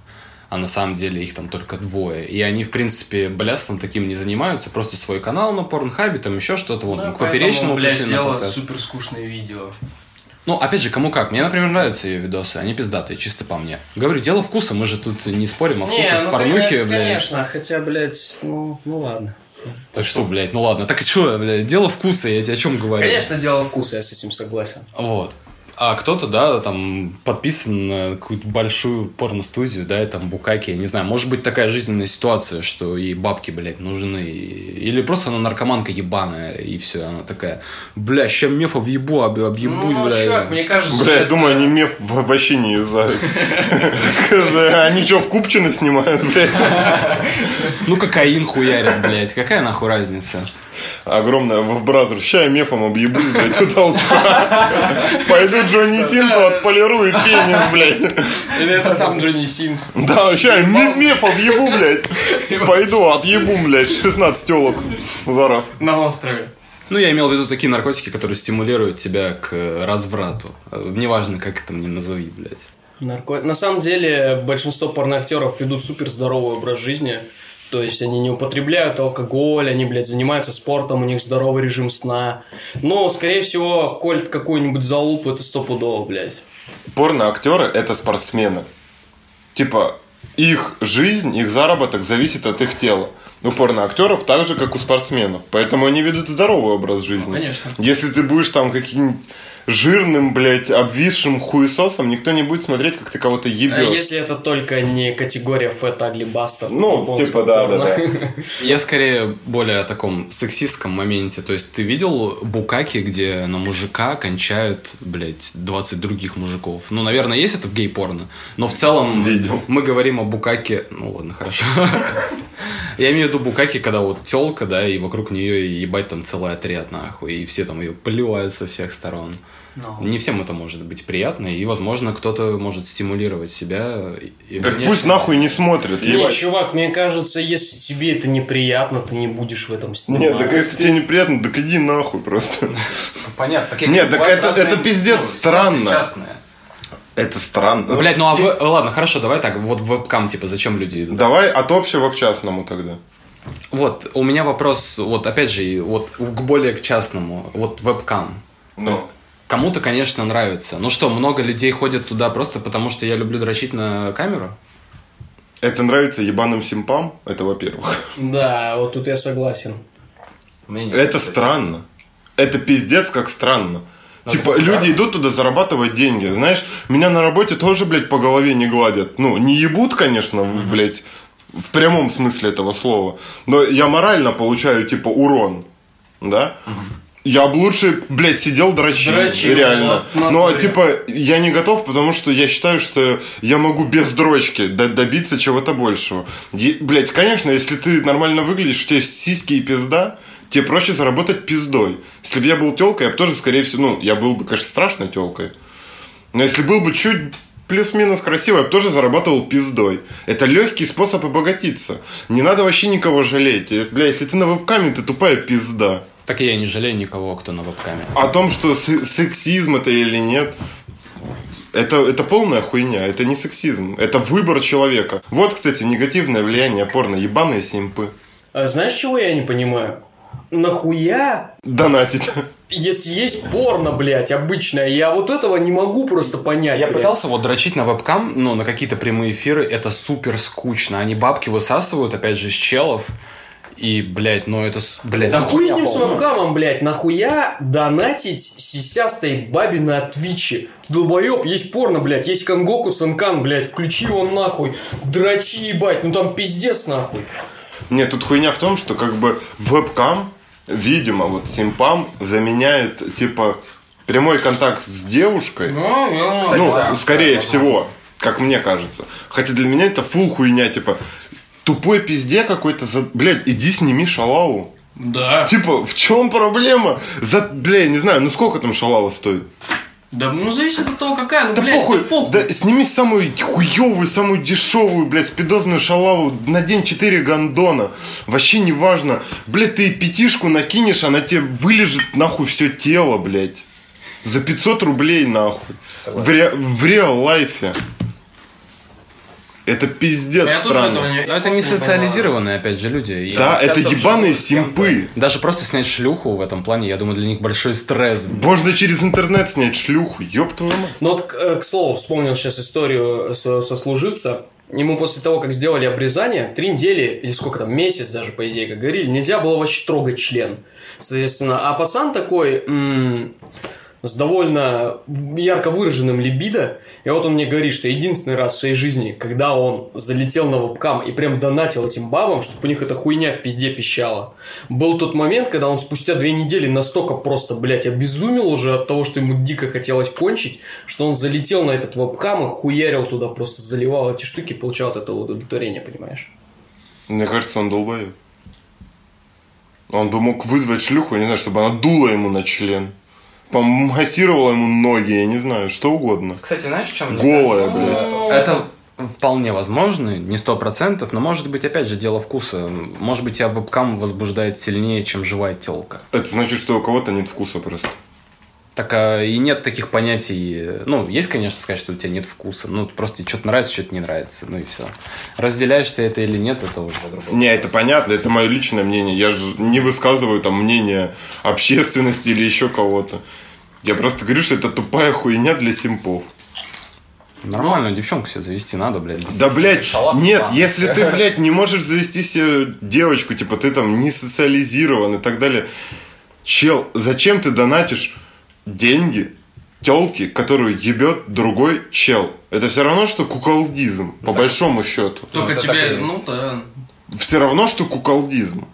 B: а на самом деле их там только двое. И они, в принципе, балястом таким не занимаются, просто свой канал на Порнхабе, там еще что-то, вот, к поперечному пришли на подкаст.
C: супер скучные видео.
B: Ну, опять же, кому как. Мне, например, нравятся ее видосы, они пиздатые, чисто по мне. Говорю, дело вкуса, мы же тут не спорим о вкусах
C: ну,
B: порнухи,
C: конечно,
B: блядь.
C: Конечно, хотя, блядь, ну, ну ладно.
B: Так что, блядь, ну ладно. Так и что, блядь, дело вкуса, я тебе о чем говорю?
C: Конечно, дело вкуса, я с этим согласен.
B: Вот. А кто-то, да, там подписан на какую-то большую порностудию, да, и там букаки, я не знаю. Может быть такая жизненная ситуация, что ей бабки, блядь, нужны. Или просто она наркоманка ебаная, и все, она такая, бля, ща мефа въебу, об, объебусь,
C: ну,
B: бля.
C: чувак, мне кажется,
A: Бля, я
C: это-
A: думаю, они меф в- вообще не юзают. (laughs) Они что, в Купчино снимают, блядь?
B: Ну, кокаин хуярят, блядь, какая нахуй разница?
A: Огромная в бразер. Ща я мефом объебусь, блядь, у толчка. Пойду Джонни Синсу отполирую пенис, блядь.
C: Или это сам Джонни Синс.
A: Да, ща я ме- меф объебу, блядь. Пойду отъебу, блядь, 16 телок за раз.
C: На острове.
B: Ну, я имел в виду такие наркотики, которые стимулируют тебя к разврату. Неважно, как это мне назови, блядь.
C: Нарко... На самом деле, большинство порноактеров ведут супер здоровый образ жизни. То есть они не употребляют алкоголь, они, блядь, занимаются спортом, у них здоровый режим сна. Но, скорее всего, кольт какой-нибудь залуп, это стопудово, блядь.
A: Порно-актеры – это спортсмены. Типа, их жизнь, их заработок зависит от их тела. У порно-актеров так же, как у спортсменов. Поэтому они ведут здоровый образ жизни.
C: конечно.
A: Если ты будешь там каким-нибудь жирным, блядь, обвисшим хуесосом, никто не будет смотреть, как ты кого-то
C: А
A: ебешь.
C: если это только не категория Ugly Bastard?
A: Ну, типа, да, да,
C: порно. (laughs)
B: Я скорее более о таком сексистском моменте. То есть ты видел букаки, где на мужика кончают, блядь, 20 других мужиков? Ну, наверное, есть это в гей-порно. Но в целом
A: Видел.
B: мы говорим о букаке... Ну, ладно, хорошо. (laughs) Я имею в виду букаки, когда вот телка, да, и вокруг нее ебать там целый отряд, нахуй, и все там ее поливают со всех сторон.
C: Ну.
B: Не всем это может быть приятно, и, возможно, кто-то может стимулировать себя. И
A: Так
B: внешне-
A: пусть нахуй не смотрят.
C: Не,
A: ебать.
C: чувак, мне кажется, если тебе это неприятно, ты не будешь в этом сниматься.
A: Нет, так если тебе неприятно, так иди нахуй просто.
B: Понятно. Так я
A: Нет, так это-
B: разные,
A: это пиздец
B: ну,
A: странно. Это странно.
B: Блять, ну а вы... Ладно, хорошо, давай так. Вот в вебкам, типа, зачем люди идут?
A: Давай от общего к частному тогда.
B: Вот, у меня вопрос, вот опять же, вот к более к частному. Вот вебкам.
A: Ну,
B: Кому-то, конечно, нравится. Ну что, много людей ходят туда просто потому, что я люблю дрочить на камеру?
A: это нравится ебаным симпам, это во-первых.
C: Да, вот тут я согласен.
A: Это странно. Это пиздец как странно.
B: Ну,
A: Типа, люди идут туда зарабатывать деньги. Знаешь, меня на работе тоже, блядь, по голове не гладят. Ну, не ебут, конечно, блядь, в прямом смысле этого слова. Но я морально получаю, типа, урон. Да? Я бы лучше, блядь, сидел дрочил.
C: Дрочил,
A: реально.
C: вот,
A: Но,
C: натуре.
A: типа, я не готов, потому что я считаю, что я могу без дрочки до- добиться чего-то большего. Е- блядь, конечно, если ты нормально выглядишь, у тебя есть сиськи и пизда, тебе проще заработать пиздой. Если бы я был телкой, я бы тоже, скорее всего, ну, я был бы, конечно, страшной телкой. Но если был бы чуть плюс-минус красивый, я бы тоже зарабатывал пиздой. Это легкий способ обогатиться. Не надо вообще никого жалеть. Э, Бля, если ты на вебкаме, ты тупая пизда.
B: Так и я не жалею никого, кто на вебкаме.
A: О том, что се- сексизм это или нет, это, это полная хуйня, это не сексизм, это выбор человека. Вот, кстати, негативное влияние порно, ебаные симпы.
C: А знаешь, чего я не понимаю? Нахуя,
A: Донатить.
C: если есть порно, блядь, обычное, я вот этого не могу просто понять.
B: Я
C: блядь.
B: пытался вот дрочить на вебкам, ну, на какие-то прямые эфиры, это супер скучно. Они бабки высасывают, опять же, с челов. И, блядь, ну это, с- блядь...
C: Да хуй с ним с вебкамом, блядь, нахуя донатить сисястой бабе на Твиче? Долбоеб, есть порно, блядь, есть Кангоку Санкан, блядь, включи его нахуй, дрочи, ебать, ну там пиздец, нахуй.
A: Нет, тут хуйня в том, что как бы вебкам, видимо, вот симпам заменяет, типа, прямой контакт с девушкой. Ну,
B: да,
A: скорее
B: да,
A: всего, как мне кажется. Хотя для меня это фул хуйня, типа, тупой пизде какой-то, за... блядь, иди сними шалаву.
C: Да.
A: Типа, в чем проблема? За, бля, я не знаю, ну сколько там шалава стоит?
C: Да, ну зависит от того, какая, ну,
A: Да
C: блядь,
A: похуй,
C: похуй.
A: да сними самую хуевую, самую дешевую, блядь, спидозную шалаву, на день 4 гондона. Вообще не важно. Блядь, ты пятишку накинешь, она тебе вылежит нахуй все тело, блядь. За 500 рублей нахуй. В, ре- в реал лайфе. Это пиздец
C: Я
A: странно.
C: не-
B: Но это не социализированные, опять же, люди. И
A: Да, это ебаные симпы.
B: Даже просто снять шлюху в этом плане, я думаю, для них большой стресс.
A: Можно через интернет снять шлюху, ёб твою мать.
C: Ну вот, к, э, к слову, вспомнил сейчас историю со- сослуживца. Ему после того, как сделали обрезание, три недели, или сколько там, месяц даже, по идее, как говорили, нельзя было вообще трогать член. Соответственно, а пацан такой, м, с довольно ярко выраженным либидо, и вот он мне говорит, что единственный раз в своей жизни, когда он залетел на вебкам и прям донатил этим бабам, чтобы у них эта хуйня в пизде пищала, был тот момент, когда он спустя две недели настолько просто, блядь, обезумел уже от того, что ему дико хотелось кончить, что он залетел на этот вебкам и хуярил туда, просто заливал эти штуки, получал от этого удовлетворение, понимаешь?
A: Мне кажется, он долбоеб. Он бы мог вызвать шлюху, не знаю, чтобы она дула ему на член. Помассировала ему ноги, я не знаю, что угодно.
B: Кстати, знаешь, в чем
A: Голая, блядь.
B: Это вполне возможно, не сто процентов, но может быть, опять же, дело вкуса. Может быть, тебя вебкам возбуждает сильнее, чем живая телка.
A: Это значит, что у кого-то нет вкуса просто.
B: Так а, и нет таких понятий. Ну, есть, конечно, сказать, что у тебя нет вкуса. Ну, просто что-то нравится, что-то не нравится. Ну и все. Разделяешь ты это или нет, это уже другое.
A: Не, это понятно, это мое личное мнение. Я же не высказываю там мнение общественности или еще кого-то. Я просто говорю, что это тупая хуйня для симпов.
B: Нормально, девчонку себе завести надо, блядь.
A: Да, блядь,
B: шалав,
A: нет,
B: да.
A: если ты, блядь, не можешь завести себе девочку, типа, ты там не социализирован и так далее. Чел, зачем ты донатишь деньги телки, которую ебет другой чел? Это все равно, что куколдизм, по большому счету.
C: Только
B: и
C: тебе, ну да.
A: Все равно, что куколдизм.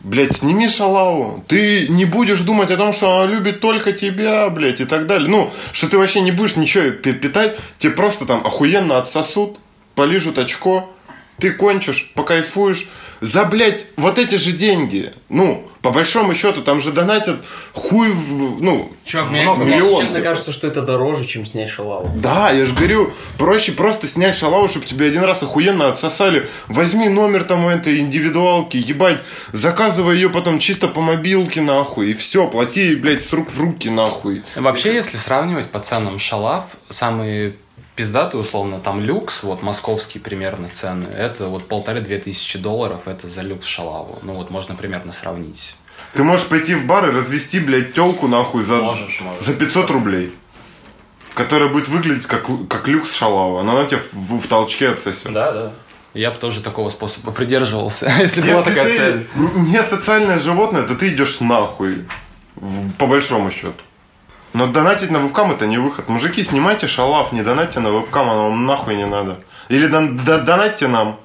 A: Блять, сними шалаву. Ты не будешь думать о том, что она любит только тебя, блядь, и так далее. Ну, что ты вообще не будешь ничего пи- питать, тебе просто там охуенно отсосут, полижут очко, ты кончишь, покайфуешь. За, блядь, вот эти же деньги. Ну, по большому счету, там же донатят хуй в, ну,
B: Чувак,
A: много.
C: Мне,
A: Миллион.
C: честно кажется, что это дороже, чем снять шалаву.
A: Да, я же говорю, проще просто снять шалаву, чтобы тебе один раз охуенно отсосали. Возьми номер там у этой индивидуалки, ебать, заказывай ее потом чисто по мобилке, нахуй, и все, плати, блядь, с рук в руки, нахуй.
B: Вообще, если сравнивать по ценам шалав, самые пиздатые, условно, там люкс, вот московские примерно цены, это вот полторы-две тысячи долларов, это за люкс шалаву. Ну вот можно примерно сравнить.
A: Ты можешь пойти в бар и развести, блядь, телку, нахуй, за,
B: Можешь, можешь.
A: за 500 рублей. Которая будет выглядеть как, как люкс шалава. Но она тебя в, в толчке отсосет.
B: Да, да. Я бы тоже такого способа придерживался, (laughs) если была
A: Если
B: такая
A: ты
B: цель.
A: не социальное животное, то ты идешь нахуй. В- по большому счету. Но донатить на вебкам это не выход. Мужики, снимайте шалав, не донатьте на вебкам, оно вам нахуй не надо. Или дон- до- донатьте нам.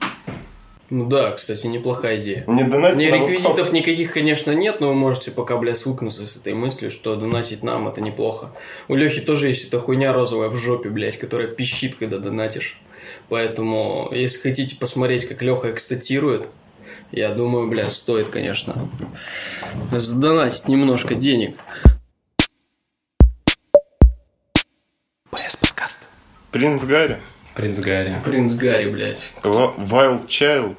C: Ну да, кстати, неплохая идея.
A: Не донатьте
C: Не,
A: на вебкам.
C: реквизитов никаких, конечно, нет, но вы можете пока, бля, свыкнуться с этой мыслью, что донатить нам это неплохо. У Лехи тоже есть эта хуйня розовая в жопе, блядь, которая пищит, когда донатишь. Поэтому, если хотите посмотреть, как Леха экстатирует, я думаю, бля, стоит, конечно, задонатить немножко денег.
A: Принц Гарри.
B: Принц Гарри.
C: Принц Гарри, блядь.
A: Wild Child.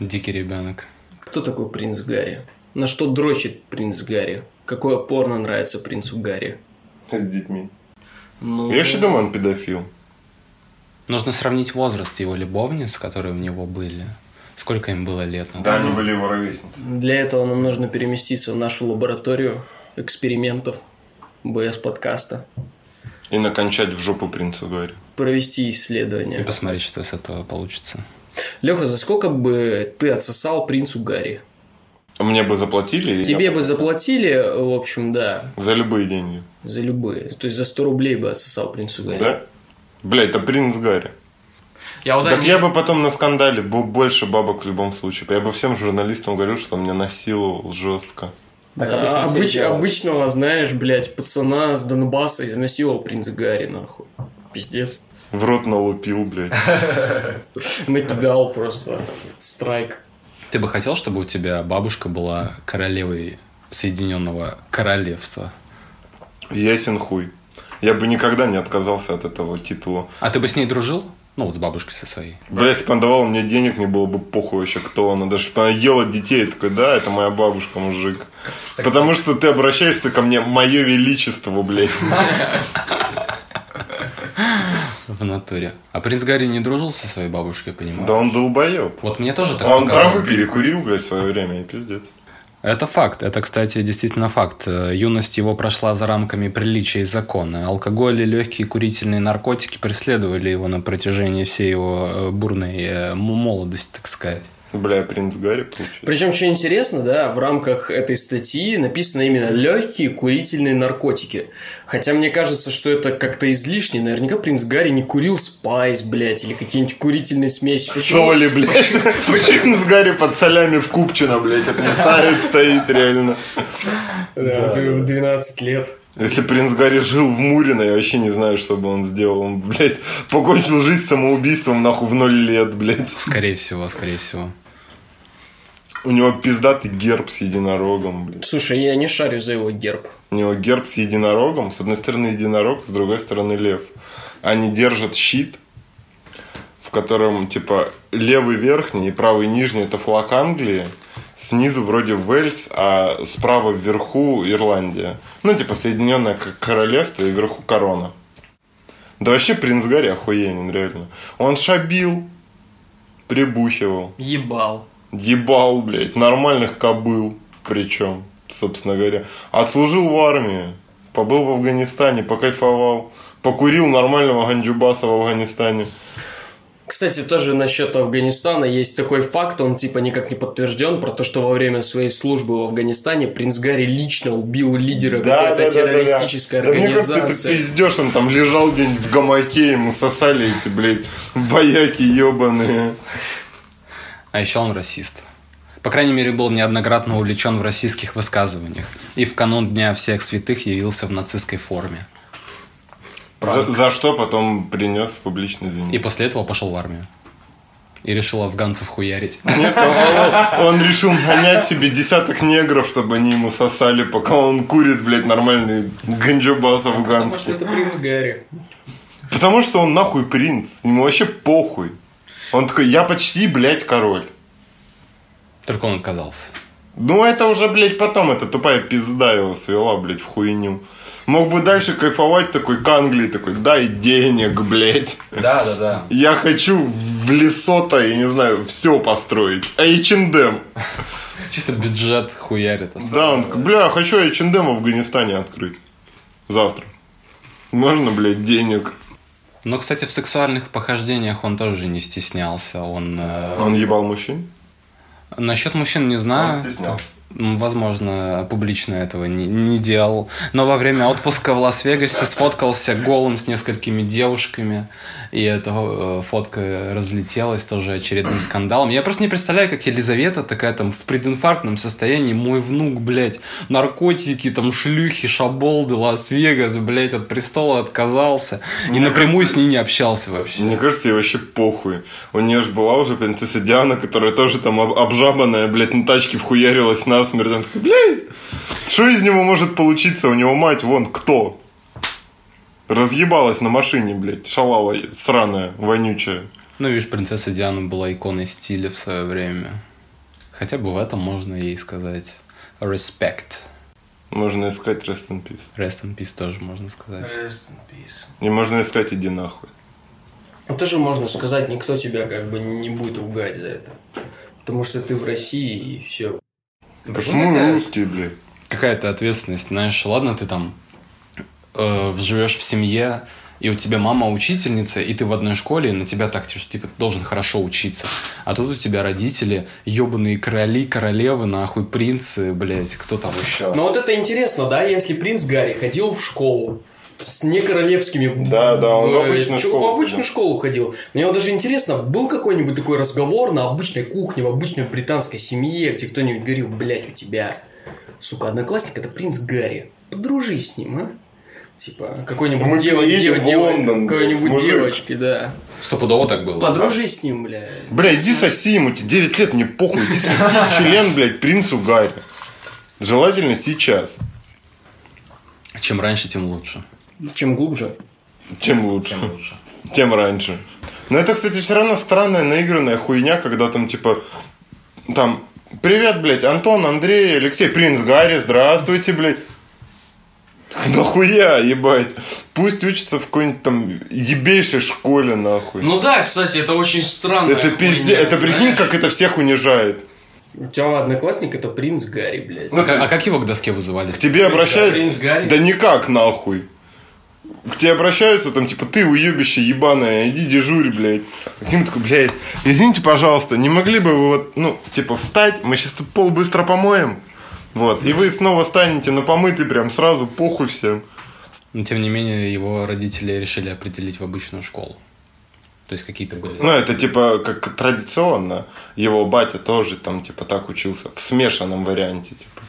B: Дикий ребенок.
C: Кто такой принц Гарри? На что дрочит принц Гарри? Какое порно нравится принцу Гарри?
A: С детьми.
C: Ну,
A: Я еще думаю, он педофил.
B: Нужно сравнить возраст его любовниц, которые у него были. Сколько им было лет? на
A: Да, они были его ровесницы.
C: Для этого нам нужно переместиться в нашу лабораторию экспериментов БС подкаста,
A: И накончать в жопу принца Гарри.
C: провести
B: И
C: исследование.
B: посмотреть, что с этого получится.
C: Леха, за сколько бы ты отсосал принцу Гарри?
A: Мне бы заплатили и
C: Тебе бы заплатили, в общем, да,
A: за любые деньги.
C: за любые. То есть за 100 рублей бы отсосал принцу Гарри.
A: Да? Бля, это принц Гарри.
B: Я вот
A: Так я бы потом на скандале был больше бабок в любом случае. Я бы всем журналистам говорил, что он меня насиловал жестко.
C: Да, обыч- обычного, знаешь, блядь, пацана с Донбасса изнасиловал принц Гарри, нахуй. Пиздец.
A: В рот налупил, блядь. (laughs)
C: Накидал просто. Страйк.
B: Ты бы хотел, чтобы у тебя бабушка была королевой Соединенного Королевства?
A: Ясен хуй. Я бы никогда не отказался от этого титула.
B: А ты бы с ней дружил? Ну, вот с бабушкой со своей.
A: Блять, если бы она давала мне денег, мне было бы похуй вообще, кто она. Даже если бы она ела детей, такой, да, это моя бабушка, мужик. Потому что ты обращаешься ко мне, мое величество, блядь.
B: В натуре. А принц Гарри не дружил со своей бабушкой, понимаешь?
A: Да он долбоеб.
B: Вот мне тоже так
A: Он травы перекурил, блядь, в свое время, и пиздец.
B: Это факт. Это, кстати, действительно факт. Э, Юность его прошла за рамками приличия и закона. Алкоголь и легкие курительные наркотики преследовали его на протяжении всей его э, бурной э, молодости, так сказать.
A: Бля, принц Гарри получился.
C: Причем, что интересно, да, в рамках этой статьи написано именно легкие курительные наркотики. Хотя мне кажется, что это как-то излишне. Наверняка принц Гарри не курил спайс, блядь, или какие-нибудь курительные смеси. Почему?
A: Соли, блядь. (laughs) Принц Гарри под солями в Купчино, блядь, отвисает, стоит реально.
C: Да, ты в 12 лет.
A: Если принц Гарри жил в Мурино, я вообще не знаю, что бы он сделал. Он, блядь, покончил жизнь самоубийством, нахуй, в ноль лет, блядь.
B: Скорее всего, скорее всего.
A: У него пиздатый герб с единорогом, блядь.
C: Слушай, я не шарю за его герб.
A: У него герб с единорогом. С одной стороны единорог, с другой стороны лев. Они держат щит, в котором, типа, левый верхний и правый нижний – это флаг Англии. Снизу вроде Уэльс, а справа вверху Ирландия. Ну, типа, Соединенное Королевство и вверху корона. Да вообще принц Гарри охуенен, реально. Он шабил, прибухивал.
C: Ебал.
A: Ебал, блядь, нормальных кобыл. Причем, собственно говоря. Отслужил в армии. Побыл в Афганистане, покайфовал. Покурил нормального ганджубаса в Афганистане.
C: Кстати, тоже насчет Афганистана есть такой факт, он типа никак не подтвержден, про то, что во время своей службы в Афганистане принц Гарри лично убил лидера какой-то террористической
A: Да мне кажется,
C: организации.
A: пиздешь, он там лежал где-нибудь в гамаке, ему сосали эти, блядь, вояки ебаные.
B: А еще он расист. По крайней мере, был неоднократно увлечен в российских высказываниях. И в канун Дня всех святых явился в нацистской форме.
A: За, за что потом принес публичный
B: И
A: извинение.
B: после этого пошел в армию. И решил афганцев хуярить.
A: Нет, он, он решил нанять себе десяток негров, чтобы они ему сосали, пока он курит, блядь, нормальный ганджабас
C: Потому
A: афганский.
C: что это принц Гарри.
A: Потому что он нахуй принц. Ему вообще похуй. Он такой, я почти, блядь, король.
B: Только он отказался.
A: Ну, это уже, блядь, потом, это тупая пизда его свела, блядь, в хуйню. Мог бы дальше кайфовать такой к Англии, такой, дай денег, блядь.
B: Да, да, да.
A: Я хочу в Лесото, я не знаю, все построить. H&M.
B: Чисто бюджет хуярит. особо.
A: Да, он такой, бля, хочу H&M в Афганистане открыть. Завтра. Можно, блядь, денег?
B: Но, кстати, в сексуальных похождениях он тоже не стеснялся. Он... э,
A: Он ебал мужчин?
B: Насчет мужчин не знаю.
A: Он стеснялся.
B: Возможно, публично этого не, не делал. Но во время отпуска в Лас-Вегасе сфоткался голым с несколькими девушками. И эта э, фотка разлетелась тоже очередным скандалом. Я просто не представляю, как Елизавета такая там в прединфарктном состоянии. Мой внук, блядь, наркотики, там шлюхи, шаболды, Лас-Вегас, блядь, от престола отказался. И напрямую с ней не общался вообще.
A: Мне кажется, ей вообще похуй. У нее же была уже принцесса Диана, которая тоже там об- обжабанная, блядь, на тачке вхуярилась насмерть. Она такая, блядь, что из него может получиться? У него мать вон кто? Разъебалась на машине, блядь, шалава сраная, вонючая.
B: Ну, видишь, принцесса Диана была иконой стиля в свое время. Хотя бы в этом можно ей сказать respect.
A: Можно искать rest in peace.
B: Rest in peace тоже можно сказать.
A: И можно искать иди нахуй.
C: Ну, тоже можно сказать, никто тебя как бы не будет ругать за это. Потому что ты в России и все.
A: Почему
B: такая-
A: русские, блядь?
B: Какая-то ответственность, знаешь, ладно, ты там э, живешь в семье, и у тебя мама учительница, и ты в одной школе, и на тебя так, что типа, ты должен хорошо учиться. А тут у тебя родители, ебаные короли, королевы, нахуй, принцы, блядь, кто там еще?
C: Но вот это интересно, да, если принц Гарри ходил в школу с некоролевскими...
A: Да, да, он в обычную
C: чё-
A: школу
C: В обычную
A: ходил.
C: школу ходил. Мне вот даже интересно, был какой-нибудь такой разговор на обычной кухне, в обычной британской семье, где кто-нибудь говорил, блядь, у тебя, сука, одноклассник, это принц Гарри. Подружись с ним, а? Типа, какой-нибудь
A: Мы
C: дева-
A: едем
C: дева-
A: в
C: дева-
A: Лондон,
C: какой-нибудь
A: мужик.
C: девочки, да.
B: Стопудово так было.
C: Подружись с ним, блядь.
A: Бля, иди соси ему, тебе 9 лет, мне похуй, иди соси (laughs) член, блядь, принцу Гарри. Желательно сейчас.
B: Чем раньше, тем лучше.
C: Чем глубже.
A: Тем лучше.
B: Тем лучше. (laughs)
A: Тем раньше. Но это, кстати, все равно странная наигранная хуйня, когда там, типа, там, привет, блядь, Антон, Андрей, Алексей, принц Гарри, здравствуйте, блядь. Нахуя, ебать. Пусть учится в какой-нибудь там ебейшей школе, нахуй.
C: Ну да, кстати, это очень странно.
A: это пиздец, это прикинь, как это всех унижает.
C: У тебя одноклассник это принц Гарри, блядь.
B: А, как- а как его к доске вызывали?
A: К тебе обращаются...
C: Принц Гарри?
A: Да никак, нахуй. К тебе обращаются, там, типа, ты уебище ебаное, иди дежурь, блядь. Каким такой, блядь, извините, пожалуйста, не могли бы вы вот, ну, типа, встать, мы сейчас пол быстро помоем, вот, и вы снова станете на помытый прям сразу, похуй всем.
B: Но, тем не менее, его родители решили определить в обычную школу. То есть, какие-то были...
A: Ну, это, типа, как традиционно, его батя тоже, там, типа, так учился, в смешанном варианте, типа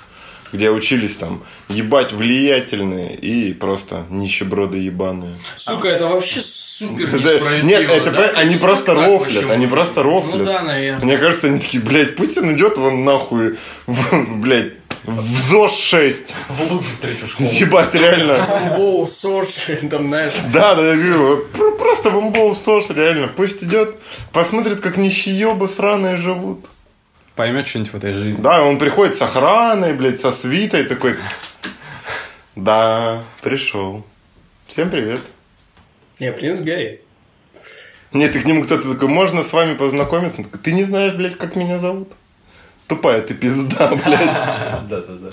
A: где учились там ебать влиятельные и просто нищеброды ебаные.
C: Сука, это вообще супер несправедливо.
A: Нет, это
C: да?
A: они
C: Ну,
A: просто
C: как
A: рофлят, они просто рофлят.
C: Ну да, наверное.
A: Мне кажется, они такие, блядь, пусть он идет вон нахуй, в, блядь, в ЗОЖ 6.
B: В лучшую третью школу.
A: Ебать, реально.
C: Боу, Сош, (laughs) там, знаешь.
A: Да, да, я говорю, про- просто в имбол СОЖ, реально. Пусть идет, посмотрит, как нищеебы сраные живут.
B: Поймет что-нибудь в этой жизни.
A: Да, он приходит с охраной, блядь, со свитой, такой, да, пришел. Всем привет.
C: Не, принц Гарри.
A: Нет, и к нему кто-то такой, можно с вами познакомиться? Он такой, ты не знаешь, блядь, как меня зовут? Тупая ты пизда, (laughs) блядь.
B: Да, да, да.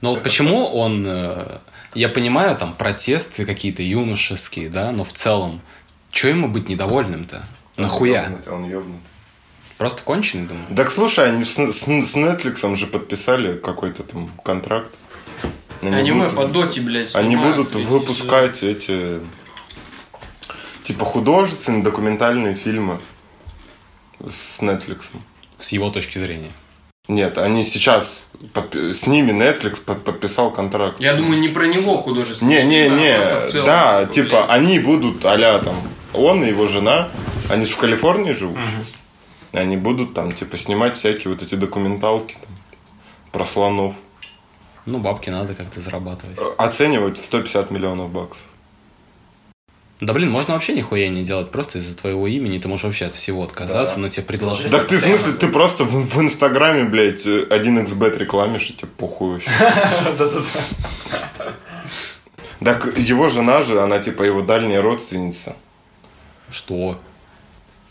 B: Но вот почему он... э, Я понимаю, там, протесты какие-то юношеские, да, но в целом, что ему быть недовольным-то? Нахуя?
A: Он ёбнут.
B: Просто конченый, думаю.
A: Так слушай, они с, с, с Netflix же подписали какой-то там контракт.
C: Аниме
A: будут-
C: по доте, блядь.
A: Они
C: снимают,
A: будут
C: ведь,
A: выпускать эти типа художественные документальные фильмы с Netflix.
B: С его точки зрения.
A: Нет, они сейчас подпи- с ними Netflix под- подписал контракт.
C: Я думаю, не про него художественно.
A: Не, не,
C: а
A: не,
C: целом,
A: да,
C: типа,
A: типа
C: блядь.
A: они будут а там он и его жена Они же в Калифорнии живут сейчас. Они будут там, типа, снимать всякие вот эти документалки там, про слонов.
B: Ну, бабки надо как-то зарабатывать.
A: Оценивают в 150 миллионов баксов.
B: Да блин, можно вообще нихуя не делать, просто из-за твоего имени ты можешь вообще от всего отказаться, но тебе предложение...
A: Так ты, в смысле, ты просто в, в Инстаграме, блядь, 1xbet рекламишь, и тебе похуй вообще. (laughs) Так его жена же, она типа его дальняя родственница.
B: Что?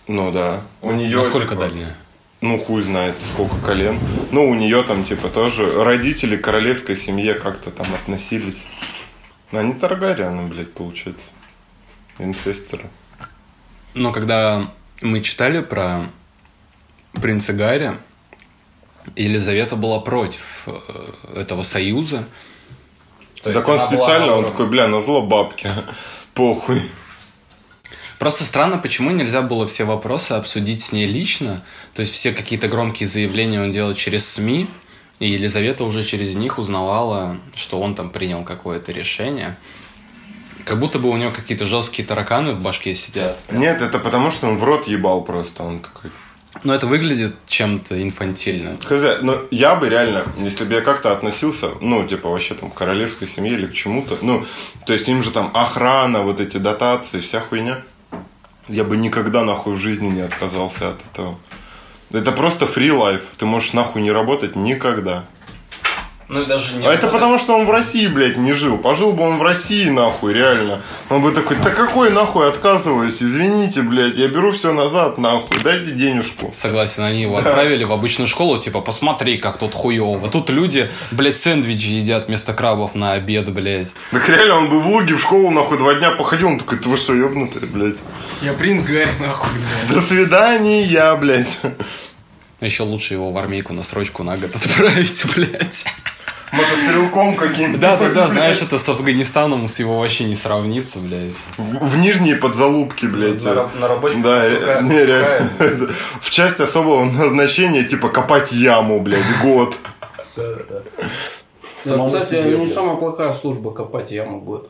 A: Ну да. У нее
B: Насколько
A: типа,
B: дальняя?
A: Ну, хуй знает, сколько колен. Ну, у нее там, типа, тоже родители королевской семье как-то там относились. Ну, они Таргарианы, блядь, получается. Инцестеры.
B: Но когда мы читали про принца Гарри, Елизавета была против э, этого союза. То есть
A: так он
B: была
A: специально, он такой, бля, на зло бабки. (laughs) Похуй.
B: Просто странно, почему нельзя было все вопросы обсудить с ней лично. То есть все какие-то громкие заявления он делал через СМИ, и Елизавета уже через них узнавала, что он там принял какое-то решение. Как будто бы у него какие-то жесткие тараканы в башке сидят.
A: Нет, это потому, что он в рот ебал просто. Он такой,
B: Но это выглядит чем-то инфантильно.
A: Хз, ну я бы реально, если бы я как-то относился, ну, типа, вообще там к королевской семье или к чему-то, ну, то есть им же там охрана, вот эти дотации, вся хуйня, я бы никогда нахуй в жизни не отказался от этого. Это просто free life, ты можешь нахуй не работать никогда.
B: Ну и даже не
A: А это потому, что он в России, блядь, не жил. Пожил бы он в России, нахуй, реально. Он бы такой, да какой нахуй отказываюсь, извините, блядь, я беру все назад, нахуй, дайте денежку.
B: Согласен, они его отправили в обычную школу, типа, посмотри, как тут хуево. Тут люди, блядь, сэндвичи едят вместо крабов на обед, блядь.
A: Так реально, он бы в Луге в школу, нахуй, два дня походил, он такой, ты вы что, ебнутые, блядь.
C: Я принц Гарри, нахуй, блядь.
A: До свидания, блядь.
B: Еще лучше его в армейку на срочку на год отправить, блядь.
A: Мотострелком каким-то.
B: Да-да-да, знаешь, это с Афганистаном с его вообще не сравнится, блядь.
A: В, в нижние подзалупки, блядь.
B: На раб- на рабочем
A: Да, э, не, реально. (laughs) В часть особого назначения, типа, копать яму, блядь, год. (laughs)
B: Самому
C: Кстати,
B: себе,
C: не
B: блядь.
C: самая плохая служба копать яму год.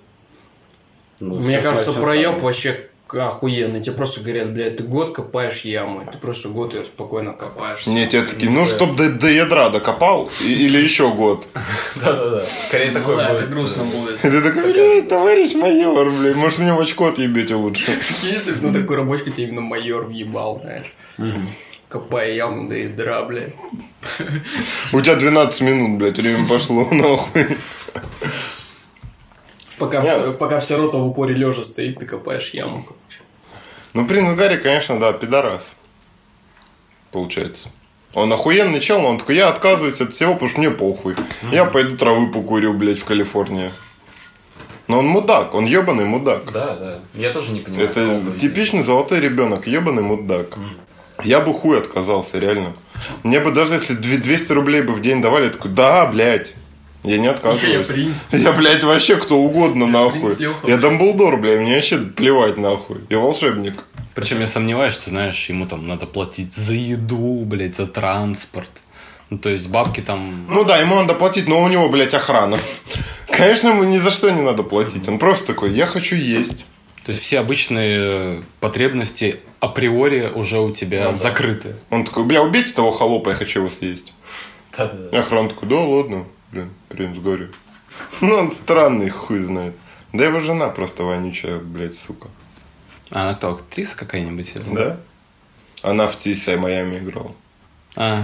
B: Ну,
C: Мне кажется, проеб вообще охуенный. Тебе просто говорят, блядь, ты год копаешь яму, ты просто год ее спокойно копаешь.
A: Не, те такие, ну, чтоб до, до ядра докопал, и- или еще год. (laughs)
B: Да-да-да. Скорее
C: Ну
B: такой
C: да,
B: будет.
C: это грустно будет.
A: Ты такой, блядь, товарищ майор, блядь, может, мне в очко отъебете лучше. (laughs)
C: Если бы на такой рабочке тебе именно майор въебал, знаешь. Копая яму до ядра, блядь.
A: У тебя 12 минут, блядь, время пошло, (laughs) нахуй.
C: Пока,
A: Нет.
C: пока вся рота в упоре лежа стоит, ты копаешь яму.
A: Ну, принц Гарри, конечно, да, пидорас. Получается. Он охуенный чел, но он такой, я отказываюсь от всего, потому что мне похуй. Я пойду травы покурю, блядь, в Калифорнии. Но он мудак, он ебаный мудак.
B: Да, да. Я тоже не понимаю.
A: Это типичный золотой ребенок, ебаный мудак. Я бы хуй отказался, реально. Мне бы даже если две- 200 рублей бы в день давали, я такой, да, блядь. Я не отказываюсь. (laughs)
C: Я принц.
A: Я, блядь, вообще кто угодно, нахуй.
C: принц
A: Я. Дамблдор, блядь, мне вообще плевать, нахуй. Я волшебник.
B: Причем я сомневаюсь, что, знаешь, ему там надо платить за еду, блядь, за транспорт. Ну, то есть бабки там...
A: Ну да, ему надо платить, но у него, блядь, охрана. (laughs) Конечно, ему ни за что не надо платить. Он просто такой, я хочу есть.
B: То есть все обычные потребности априори уже у тебя
A: Ну да.
B: закрыты.
A: Он такой, бля, убейте того холопа, я хочу его съесть. И охрана такой, да ладно, блин, принц Гарри. (laughs) Ну, он странный, хуй знает. Да его жена просто вонючая, блядь, сука.
B: А она кто, актриса какая-нибудь?
A: Да? Она в Тисе Майами играла.
B: А,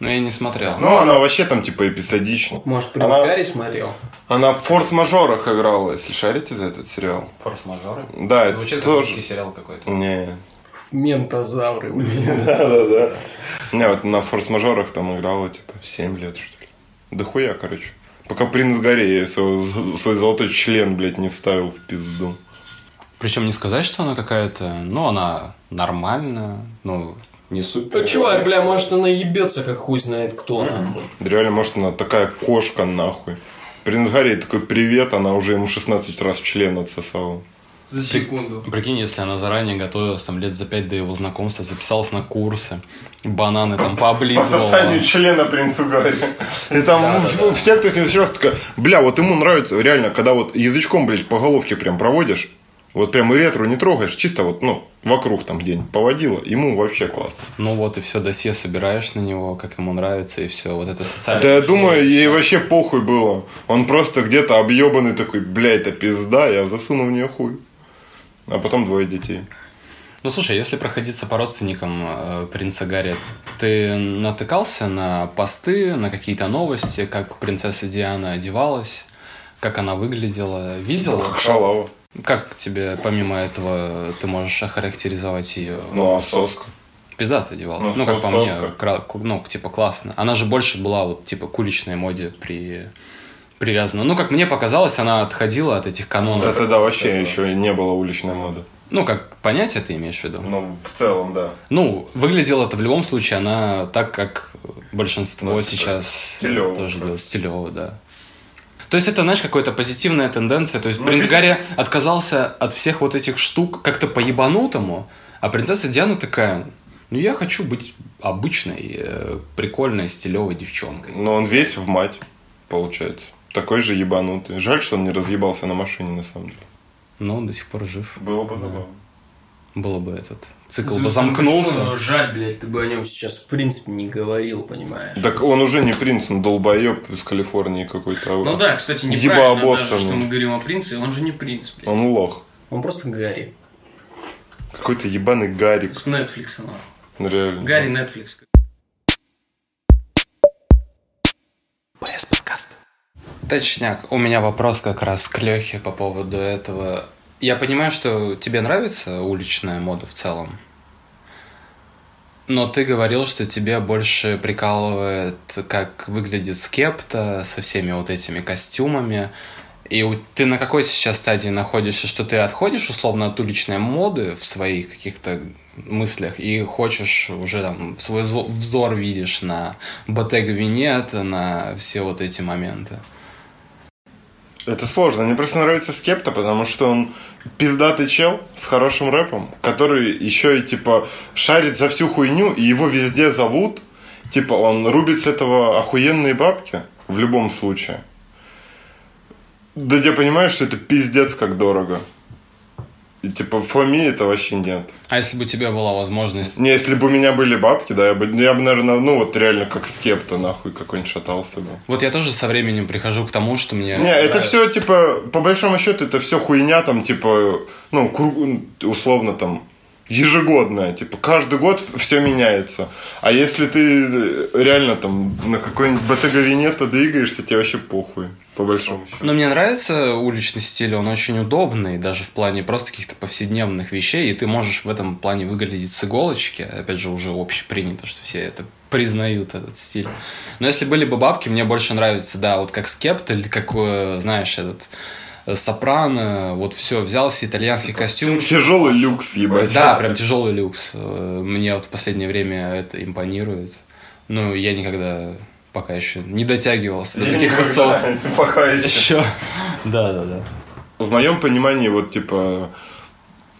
B: ну я не смотрел.
A: Ну, она вообще там, типа, эпизодична.
C: Может, принц
A: Она-
C: Гарри смотрел?
A: Она в форс-мажорах играла, если шарите за этот сериал.
B: Форс-мажоры?
A: Да, это
B: Звучит
A: тоже.
B: русский сериал какой-то.
A: Не,
C: Ментозавры, блин. (laughs)
A: Да-да-да. Не, вот на форс-мажорах там играла, типа, 7 лет, что ли. Да хуя, короче. Пока принц Гарри свой, свой золотой член, блядь, не вставил в пизду.
B: Причем не сказать, что она какая-то... Ну, она нормальная, ну, не супер.
C: Ну, чувак, бля, может, она ебется, как хуй знает кто, нахуй.
A: Да реально, может, она такая кошка, нахуй. Принц Гарри такой, привет, она уже ему 16 раз член отсосала.
C: За секунду.
B: Прикинь, если она заранее готовилась, там, лет за пять до его знакомства, записалась на курсы, бананы там
A: По
B: пооблизывала.
A: сосанию члена принцу Гарри. (laughs) И там ну, все, кто с ним встречался, такая, бля, вот ему нравится реально, когда вот язычком, блядь, по головке прям проводишь, Вот прям и ретро не трогаешь, чисто вот, ну, вокруг там день поводила, ему вообще классно.
B: Ну вот и все, досье собираешь на него, как ему нравится, и все. Вот это социально.
A: Да я думаю, ей вообще похуй было. Он просто где-то объебанный такой, бля, это пизда, я засуну в нее хуй. А потом двое детей.
B: Ну слушай, если проходиться по родственникам э, принца Гарри, ты натыкался на посты, на какие-то новости, как принцесса Диана одевалась, как она выглядела, видел?
A: Как шалава.
B: Как тебе, помимо этого, ты можешь охарактеризовать ее?
A: Ну, а соска?
B: Пиздато одевалась.
A: Ну,
B: Ну, как по мне,
A: соска.
B: кра- ну, типа, классно. Она же больше была вот, типа, к уличной моде при... привязана. Ну, как мне показалось, она отходила от этих канонов.
A: Да тогда вообще еще не было уличной моды.
B: Ну, как понятие ты имеешь в виду?
A: Ну, в целом, да.
B: Ну, выглядела это в любом случае она так, как большинство
A: Ну,
B: сейчас
A: стилёво
B: тоже делает, стилево, да. То есть это, знаешь, какая-то позитивная тенденция. То есть
A: Ну,
B: принц? Гарри отказался от всех вот этих штук как-то по-ебанутому, а принцесса Диана такая, ну я хочу быть обычной, э, прикольной, стилевой девчонкой.
A: Но он весь в мать, получается. Такой же ебанутый. Жаль, что он не разъебался на машине, на самом деле.
B: Но он до сих пор жив.
A: Было бы забавно.
B: Было бы этот цикл
C: Ну,
B: бы замкнулся.
C: Но жаль, блядь, ты бы о нем сейчас в принципе не говорил, понимаешь?
A: Так он уже не принц, он долбоеб из Калифорнии какой-то.
D: Ну да, кстати, неправильно даже,
A: Ебообоссанный.
D: что мы говорим о принце, он же не принц, блядь.
A: Он лох.
C: Он просто Гарри.
A: Какой-то ебаный Гарик.
D: С Netflix.
A: Ну, реально.
D: Гарри Netflix.
B: Точняк. У меня вопрос как раз к Лехе по поводу этого. Я понимаю, что тебе нравится уличная мода в целом. Но ты говорил, что тебе больше прикалывает, как выглядит скепта со всеми вот этими костюмами. И ты на какой сейчас стадии находишься, что ты отходишь условно от уличной моды в своих каких-то мыслях и хочешь уже там свой взор видишь на Bottega Veneta, на все вот эти моменты.
A: Это сложно. Мне просто нравится Скепта, потому что он пиздатый чел с хорошим рэпом, который еще и, типа, шарит за всю хуйню, и его везде зовут. Типа, он рубит с этого охуенные бабки в любом случае. Да я понимаешь, что это пиздец как дорого. И, типа, в Фоме это вообще нет.
B: А если бы у тебя была возможность...
A: Не, если бы у меня были бабки, да, я бы, я бы, наверное, ну вот реально как скепта, нахуй, какой-нибудь шатался бы.
B: Вот я тоже со временем прихожу к тому, что мне...
A: Не, это все, типа, по большому счету, это все хуйня, там, типа, ну, условно, там, ежегодная, типа, каждый год все меняется. А если ты э, реально, там, на какой-нибудь Bottega Veneta двигаешься, тебе вообще похуй, по большому счету.
B: Но мне нравится уличный стиль, он очень удобный, даже в плане просто каких-то повседневных вещей, и ты можешь в этом плане выглядеть с иголочки. Опять же, уже общепринято, что все это признают, этот стиль. Но если были бы бабки, мне больше нравится, да, вот как скепт или как, э, знаешь, этот э, сопрано, вот все, взялся итальянский костюм.
A: Тяжелый люкс, ебать.
B: Да, прям тяжелый люкс. Э, Мне вот в последнее время это импонирует. Ну, я никогда пока еще не дотягивался до таких высот. (laughs)
A: Пока еще.
B: Еще. Да, да, да.
A: В моем понимании, вот, типа,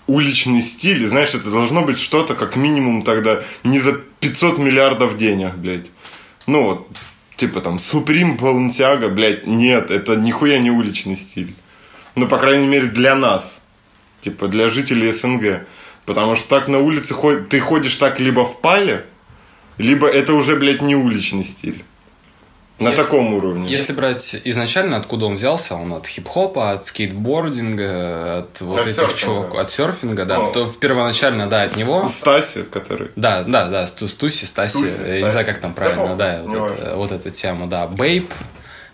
A: уличный стиль, знаешь, это должно быть что-то, как минимум, тогда не за 500 миллиардов денег, блядь. Ну, вот, типа, там, Supreme Balenciaga, блядь, нет, это нихуя не уличный стиль. Ну, по крайней мере, для нас. Типа, для жителей СНГ. Потому что так на улице ход- ты ходишь так либо в пале, либо это уже, блядь, не уличный стиль. На
B: Если-
A: таком уровне.
B: Если брать изначально, откуда он взялся, он от хип-хопа, от скейтбординга, от вот
A: От
B: этих
A: серфинга.
B: чуваков, от серфинга, да,
A: Ну.
B: в, то- в первоначально, да, от него.
A: Стаси, который...
B: Да, да, да, Сту- Стуси, Стаси,
A: Стуси,
B: я не знаю, как там правильно, да, вот, это- вот эта тема, да. Бейп,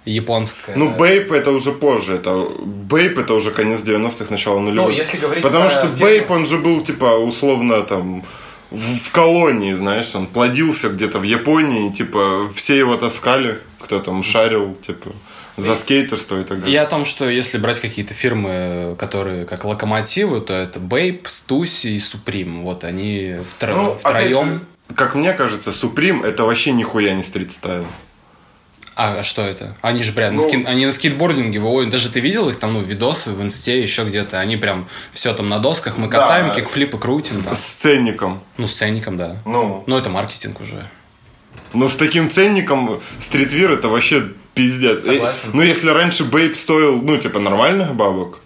B: японская.
A: Ну, Бейп это уже позже. Это Бейп это уже конец 90-х, начало нулевых.
B: Ну, если говорить
A: Потому что Бейп, он же был, типа, условно, там, в, колонии, знаешь, он плодился где-то в Японии, типа, все его таскали, кто там шарил, типа, за скейтерство и так далее.
B: И о том, что если брать какие-то фирмы, которые как локомотивы, то это Бейп, Стуси и Суприм. Вот они втро-
A: Ну,
B: втроем.
A: опять же, как мне кажется, Supreme это вообще нихуя не стрит-стайл.
B: А что это? Они же прям на,
A: Ну-
B: ски- они на скейтбординге, ой, даже ты видел их там, ну, видосы в инсте, еще где-то, они прям все там на досках, мы
A: Да.
B: катаем, кикфлипы крутим, там.
A: С ценником.
B: ну, с ценником, да.
A: Ну,
B: Ну, это маркетинг уже.
A: Но с таким ценником стритвир это вообще пиздец.
B: Согласен.
A: Э, Ну, если раньше бейп стоил, ну, типа, нормальных бабок,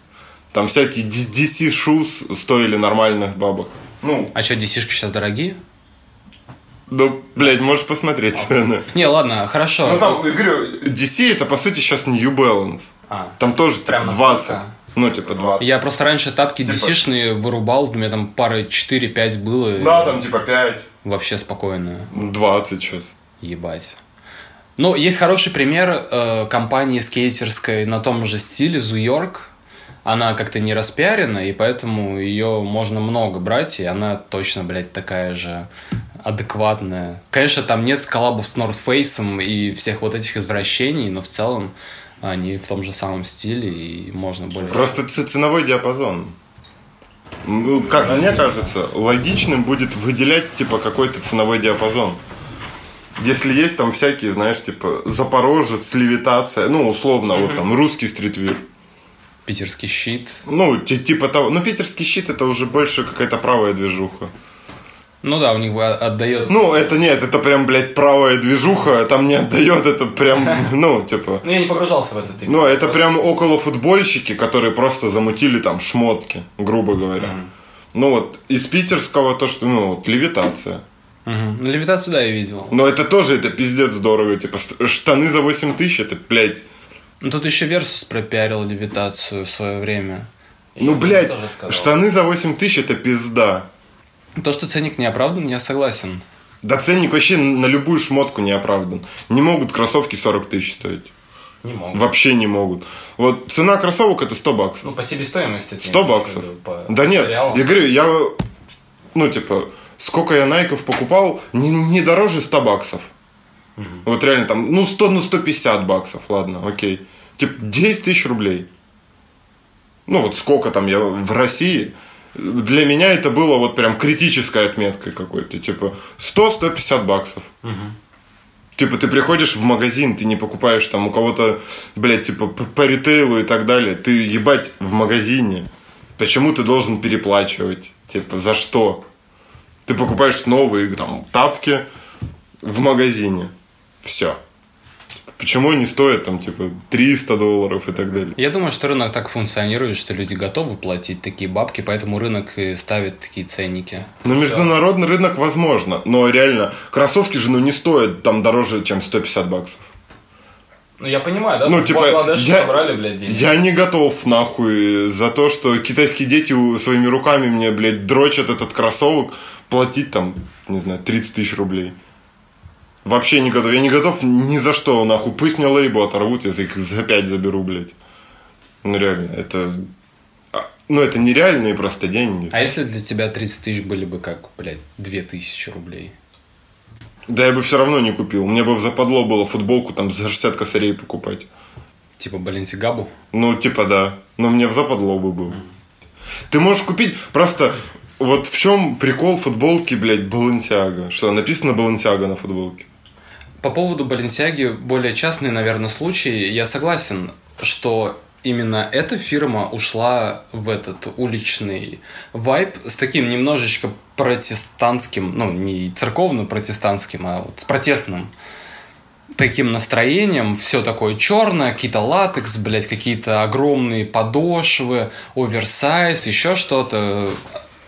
A: Там всякие D- DC shoes стоили нормальных бабок. Ну,
B: А что, DC-шки сейчас дорогие?
A: Ну, блядь, можешь посмотреть цены. (laughs)
B: Не, ладно, хорошо.
A: Ну, там, я говорю, DC это, по сути, сейчас New Balance.
B: А.
A: Там тоже, типа,
B: настолько?
A: 20. Ну, типа, 20.
B: Я просто раньше тапки
A: Типа-
B: DC-шные вырубал, у меня там пары 4-5 было. и
A: Да, там, типа, 5.
B: Вообще спокойно.
A: 20 сейчас.
B: Ебать. Ну, есть хороший пример э, компании скейтерской на том же стиле Зуйорк. Она как-то не распиарена, и поэтому ее можно много брать, и она точно, блядь, такая же адекватная. Конечно, там нет коллабов с North Face и всех вот этих извращений, но в целом они в том же самом стиле, и можно более...
A: Просто ценовой диапазон. Ну, Как мне кажется, логичным будет выделять, типа, какой-то ценовой диапазон. Если есть там всякие, знаешь, типа, Запорожец, левитация, ну, условно, вот там, русский стритвир.
B: Питерский щит.
A: Ну, ти- типа того. Ну, питерский щит это уже больше какая-то правая движуха.
B: Ну да, у них отдает...
A: Ну, это нет, это прям, блядь, правая движуха, а там не отдает, это прям, (laughs) ну, типа.
B: Ну, я не погружался в этот
A: Ну, это прям около футбольщики, которые просто замутили там шмотки, грубо говоря. Ну вот, из питерского то, что, ну, вот, левитация.
B: Ну, левитацию, да, я видел.
A: Но это тоже, это пиздец дорого. Типа, штаны за 8 тысяч, это, блядь.
B: Ну, тут еще Версус пропиарил левитацию в свое время. И
A: Ну, блядь, штаны за 8 тысяч, это пизда.
B: То, что ценник не оправдан, я согласен.
A: Да ценник вообще на любую шмотку не оправдан. Не могут кроссовки 40 тысяч стоить.
B: Не могу.
A: Вообще не могут. Вот цена кроссовок это 100 баксов.
B: Ну, по себестоимости. ты
A: 100
B: имеешь в
A: баксов.
B: по
A: Да нет,
B: материалам.
A: я говорю, я, ну, типа, сколько я найков покупал, не, не дороже 100 баксов. Вот реально там, ну, 100, ну, 150 баксов, ладно, окей. Типа, 10 тысяч рублей. Ну, вот сколько там я в России. Для меня это было вот прям критической отметкой какой-то. Типа, 100-150 баксов. Типа, ты приходишь в магазин, ты не покупаешь там у кого-то, блядь, типа, по, по ритейлу и так далее. Ты, ебать, в магазине. Почему ты должен переплачивать? Типа, за что? Ты покупаешь новые там тапки в магазине. Все. Почему они стоят там, типа, 300 долларов и так далее?
B: Я думаю, что рынок так функционирует, что люди готовы платить такие бабки, поэтому рынок и ставит такие ценники.
A: Но международный рынок возможно. Но реально, кроссовки же, ну, не стоят там дороже, чем 150 баксов.
B: Ну, я понимаю, да?
A: Ну, типа, я,
B: собрали, блядь, деньги.
A: я не готов, нахуй, за то, что китайские дети своими руками мне, блядь, дрочат этот кроссовок, платить там, не знаю, 30 тысяч рублей. Вообще не готов. Я не готов ни за что, нахуй. Пусть мне лейбу оторвут, за их за 5 заберу, блядь. Ну, реально, это... а, Ну, это нереальные просто деньги.
B: А если для тебя 30 тысяч были бы как, блядь, 2000 рублей?
A: Да я бы все равно не купил. Мне бы в западло было футболку там за 60 косарей покупать.
B: Типа Баленсигабу?
A: Ну, типа, да. Но мне в западло бы был. Ты можешь купить просто... Вот в чем прикол футболки, блядь, Балансиага? Что, написано Балансиага на футболке?
B: По поводу Баленсиаги более частный, наверное, случай. Я согласен, что именно эта фирма ушла в этот уличный вайб с таким немножечко протестантским, ну, не церковно-протестантским, а вот с протестным таким настроением, все такое черное, какие-то латекс, блядь, какие-то огромные подошвы, оверсайз, еще что-то.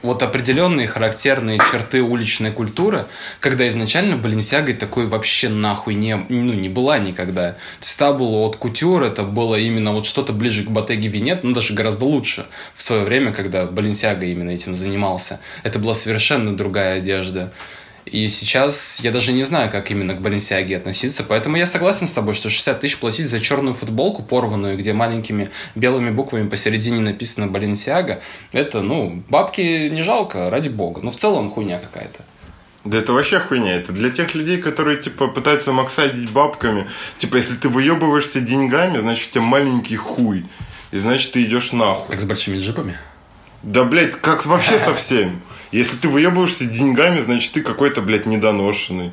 B: Вот определенные характерные черты уличной культуры, когда изначально Баленсиага такой вообще нахуй не, ну, не была никогда. Всегда было от кутюр, это было именно вот что-то ближе к Ботеге Винет, но даже гораздо лучше в свое время, когда Баленсиага именно этим занимался. Это была совершенно другая одежда. И сейчас я даже не знаю, как именно к Баленсиаге относиться, поэтому я согласен с тобой, что 60 тысяч платить за черную футболку порванную, где маленькими белыми буквами посередине написано Баленсиага, это, ну, бабки не жалко, ради бога. Но в целом хуйня какая-то.
A: Да это вообще хуйня. Это для тех людей, которые, типа, пытаются максадить бабками. Типа, если ты выебываешься деньгами, значит, у тебя маленький хуй. И значит, ты идешь нахуй.
B: Как с большими джипами.
A: Да, блядь, как вообще со всеми. Если ты выебываешься деньгами, значит, ты какой-то, блядь, недоношенный.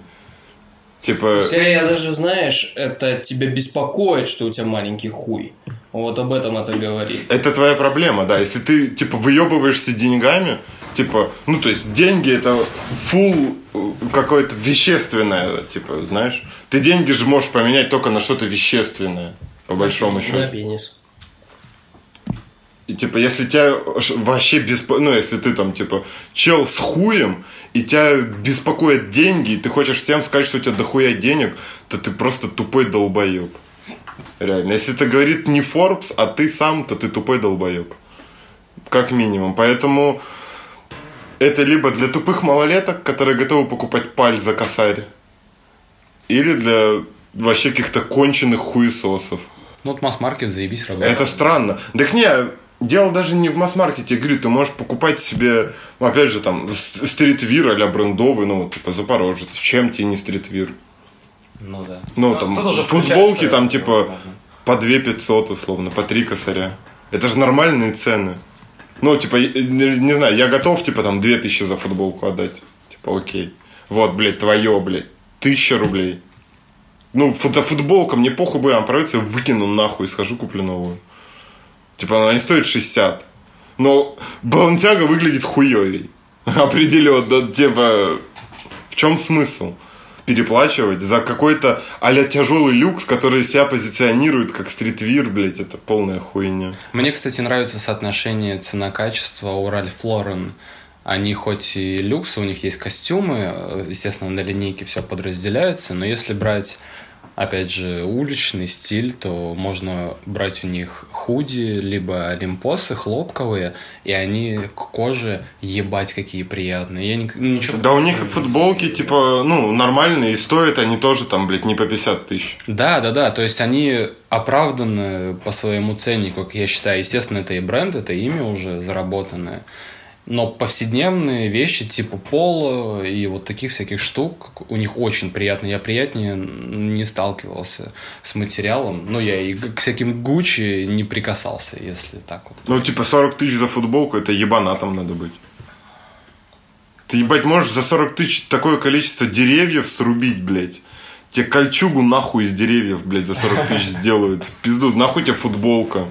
A: Типа...
C: Я даже, знаешь, это тебя беспокоит, что у тебя маленький хуй. Вот об этом это говорит.
A: Это твоя проблема, да. Если ты, типа, выебываешься деньгами, типа, ну, то есть, деньги это фул какое-то вещественное, типа, знаешь. Ты деньги же можешь поменять только на что-то вещественное, по большому
C: На
A: счету.
C: пенис.
A: И, типа, если тебя вообще беспо... Ну, если ты там, типа, чел с хуем, и тебя беспокоят деньги, и ты хочешь всем сказать, что у тебя дохуя денег, то ты просто тупой долбоеб. Реально. Если это говорит не Forbes, а ты сам, то ты тупой долбоеб. Как минимум. Поэтому это либо для тупых малолеток, которые готовы покупать паль за косарь, или для вообще каких-то конченых хуесосов.
B: Ну, вот масс-маркет, заебись, работает.
A: Это странно. Так не, дело даже не в масс-маркете. Говорю, ты можешь покупать себе, ну, опять же, там, стритвир а брендовый, ну, вот, типа, Запорожец. Чем тебе не стритвир?
B: Ну да.
A: Ну, там,
B: тут уже
A: футболки там, типа,
B: возможно.
A: по 2 500, условно, по 3 косаря. Это же нормальные цены. Ну, типа, не, знаю, я готов, типа, там, 2000 за футболку отдать. Типа, окей. Вот, блядь, твое, блядь, 1000 рублей. Ну, фото футболка, мне похуй бы, она продается, я выкину нахуй, схожу, куплю новую. Типа, она не стоит 60. Но Балансиага выглядит хуёвей. (laughs) Определенно, типа, в чем смысл? Переплачивать за какой-то а-ля тяжелый люкс, который себя позиционирует как стритвир, блядь, это полная хуйня.
B: Мне, кстати, нравится соотношение цена-качество у Ральф Лорен. Они хоть и люкс, у них есть костюмы, э, естественно, на линейке все подразделяется, но если брать, опять же, уличный стиль, то можно брать у них худи, либо олимпосы хлопковые, и они к коже ебать какие приятные. Я ни- ну, ничего...
A: Да у них футболки, типа, ну, нормальные, и стоят они тоже там, блядь, не по 50 тысяч.
B: Да, да, да. То есть они оправданы по своему ценнику, как я считаю. Естественно, это и бренд, это имя уже заработанное. Но повседневные вещи типа пола и вот таких всяких штук у них очень приятно. Я приятнее не сталкивался с материалом. Ну, я и к всяким Гуччи не прикасался, если так вот.
A: Ну, типа, 40 тысяч за футболку, это ебанатом надо быть. Ты, ебать, можешь за 40 тысяч такое количество деревьев срубить, блядь. Тебе кольчугу нахуй из деревьев, блядь, за 40 тысяч (laughs) сделают. В пизду, нахуй тебе футболка.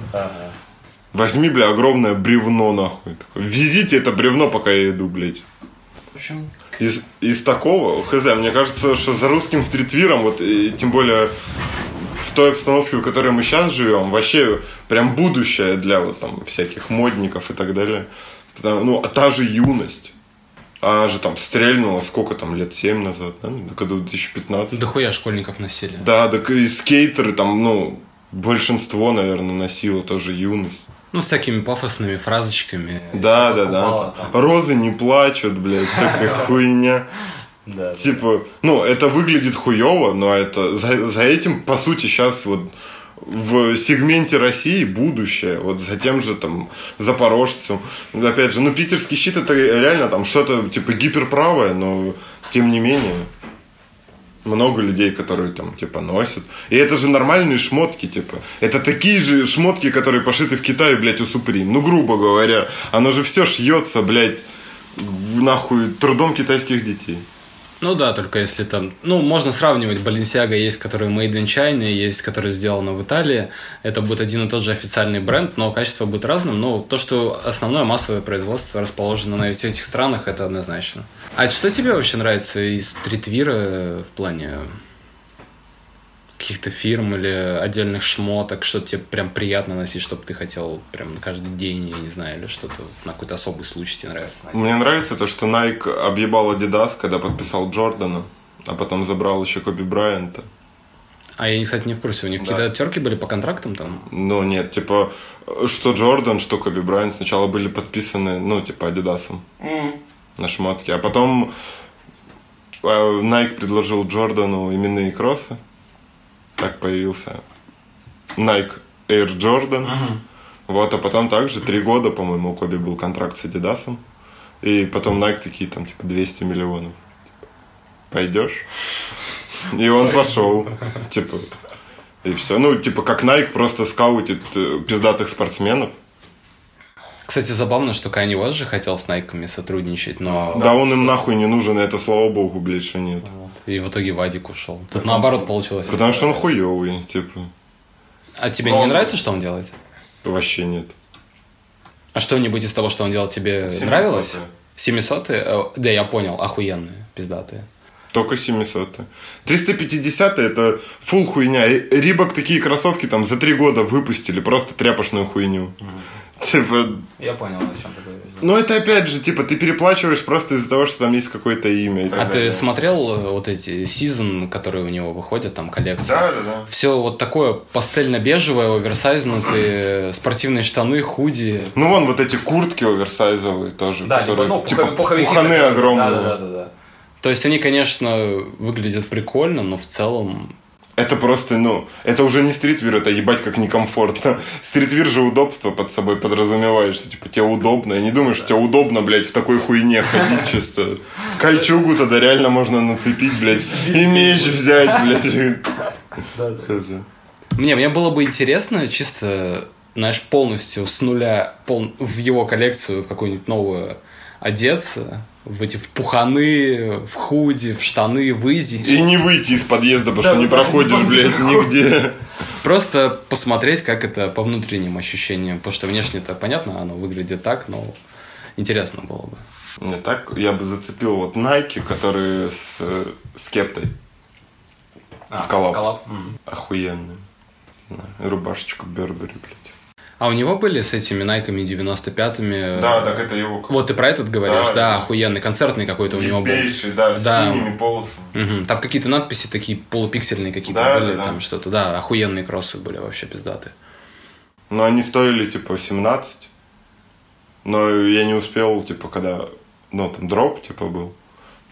A: Возьми, бля, огромное бревно, нахуй. Такое, Везите это бревно, пока я иду, блядь. Из, из такого, хз, мне кажется, что за русским стритвиром, вот, и тем более в той обстановке, в которой мы сейчас живем, вообще прям будущее для вот там всяких модников и так далее. Потому- Ну, а та же юность. Она же там стрельнула сколько там, лет 7 назад, да? Ну, Когда 2015.
B: Дохуя школьников носили.
A: Да, так и скейтеры там, ну, большинство, наверное, носило тоже юность.
B: Ну, с такими пафосными фразочками.
A: Да, да, да.
B: там.
A: Розы не плачут, блядь, всякая (laughs) хуйня.
B: Да, да.
A: Типа, ну, это выглядит хуево, но это за, за этим, по сути, сейчас вот в сегменте России будущее. Вот за тем же там запорожцем. Опять же, ну, питерский щит это реально там что-то типа гиперправое, но тем не менее много людей, которые там, типа, носят. И это же нормальные шмотки, типа. Это такие же шмотки, которые пошиты в Китае, блядь, у Supreme. Ну, грубо говоря. Оно же все шьется, блядь, нахуй, трудом китайских детей.
B: Ну да, только если там... Ну, можно сравнивать. Balenciaga есть, который made in China, есть, который сделано в Италии. Это будет один и тот же официальный бренд, но качество будет разным. Но то, что основное массовое производство расположено на этих странах, это однозначно. А что тебе вообще нравится из стритвира в плане каких-то фирм или отдельных шмоток, что тебе прям приятно носить, чтобы ты хотел прям на каждый день, я не знаю, или что-то на какой-то особый случай тебе нравится?
A: Мне нравится то, что Nike объебал Adidas, когда подписал Джордана, а потом забрал еще Коби Брайанта.
B: А я, кстати, не в курсе, у них
A: Да.
B: какие-то терки были по контрактам там?
A: Ну, нет, типа, что Джордан, что Коби Брайант сначала были подписаны, ну, типа, Адидасом на шмотки. А потом э, Nike предложил Джордану именные кроссы. Так появился Nike Air Jordan. Вот, а потом также три года, по-моему, у Коби был контракт с Адидасом. И потом Nike такие, там, типа, 200 миллионов. Типа, Пойдешь? И он пошел. Типа, и все. Ну, типа, как Nike просто скаутит э, пиздатых спортсменов.
B: Кстати, забавно, что Kanye West же хотел с Найками сотрудничать, но...
A: Да он им нахуй не нужен, и это слава богу, блядь, что нет.
B: И в итоге Вадик ушел. Тут наоборот получилось.
A: Потому что он хуёвый, типа,
B: А тебе не нравится, что он делает?
A: вообще нет.
B: А что-нибудь из того, что он делал, тебе
A: 700-е.
B: нравилось? 700 Да, я понял, охуенные, пиздатые.
A: Только 700 350 это фул хуйня. Рибок такие кроссовки там за три года выпустили, просто тряпочную хуйню. Типа,
B: Я понял, о чем ты говоришь.
A: ну это опять же, типа, ты переплачиваешь просто из-за того, что там есть какое-то имя.
B: А ты смотрел э, вот эти сезон, которые у него выходят, там коллекция?
A: Да, да, да.
B: Все вот такое пастельно-бежевое, оверсайзнутые, спортивные штаны, худи.
A: Ну вон вот эти куртки оверсайзовые тоже, которые
B: ну,
A: типа
B: пуховики,
A: пуханы огромные.
B: Да, да, да, да. То есть они, конечно, выглядят прикольно, но в целом...
A: Это просто, ну, это уже не стритвир, это ебать как некомфортно. (laughs) Стритвир же удобство под собой подразумевает, что типа тебе удобно. Я не думаю, что тебе удобно, блядь, в такой хуйне ходить (laughs) чисто. Кольчугу тогда реально можно нацепить, блядь, и меч взять, блядь.
B: Мне, мне было бы интересно чисто, знаешь, полностью с нуля пол... в его коллекцию в какую-нибудь новую одеться, в эти в пуханы, в худи, в штаны, в изи.
A: И не выйти из подъезда, потому
B: Да,
A: что не проходишь, блядь, нигде.
B: Просто посмотреть, как это по внутренним ощущениям. Потому что внешне-то понятно, оно выглядит так, но интересно было бы.
A: Не так, я бы зацепил вот Nike, которые с, э, с кептой. Коллаб. Охуенные. Не знаю, и рубашечку Бербери, блядь.
B: А у него были с этими найками 95-ми?
A: Да, так это его.
B: Вот ты про этот говоришь,
A: Да,
B: да,
A: да.
B: охуенный, концертный какой-то у него был.
A: Да, с
B: Да.
A: синими полосами.
B: Мгм. Там какие-то надписи такие полупиксельные какие-то
A: Да,
B: были,
A: да, да.
B: там что-то, да, охуенные кроссы были вообще пиздаты.
A: Но они стоили, типа, 17. Но я не успел, типа, когда, ну, там, дроп, типа, был.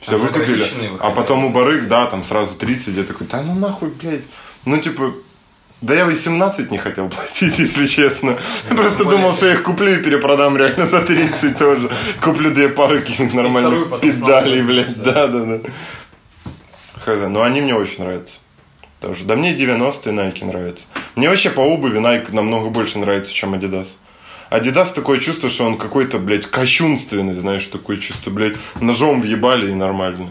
A: Все
B: Там
A: выкупили. А потом у барыг, да, там сразу 30. Я такой, да ну нахуй, блядь. Ну, типа, да я 18 не хотел платить, (laughs) если честно. Я просто
B: более-
A: думал, что я их куплю и перепродам реально за 30 тоже. Куплю две пары каких-нибудь нормальных педалей, блядь. Да, да, да. Хз, но они мне очень нравятся. Тоже. Да мне 90-е Nike нравятся. Мне вообще по обуви Nike намного больше нравится, чем Adidas. Adidas такое чувство, что он какой-то, блядь, кощунственный, знаешь, такой чисто, блядь, ножом въебали и нормально.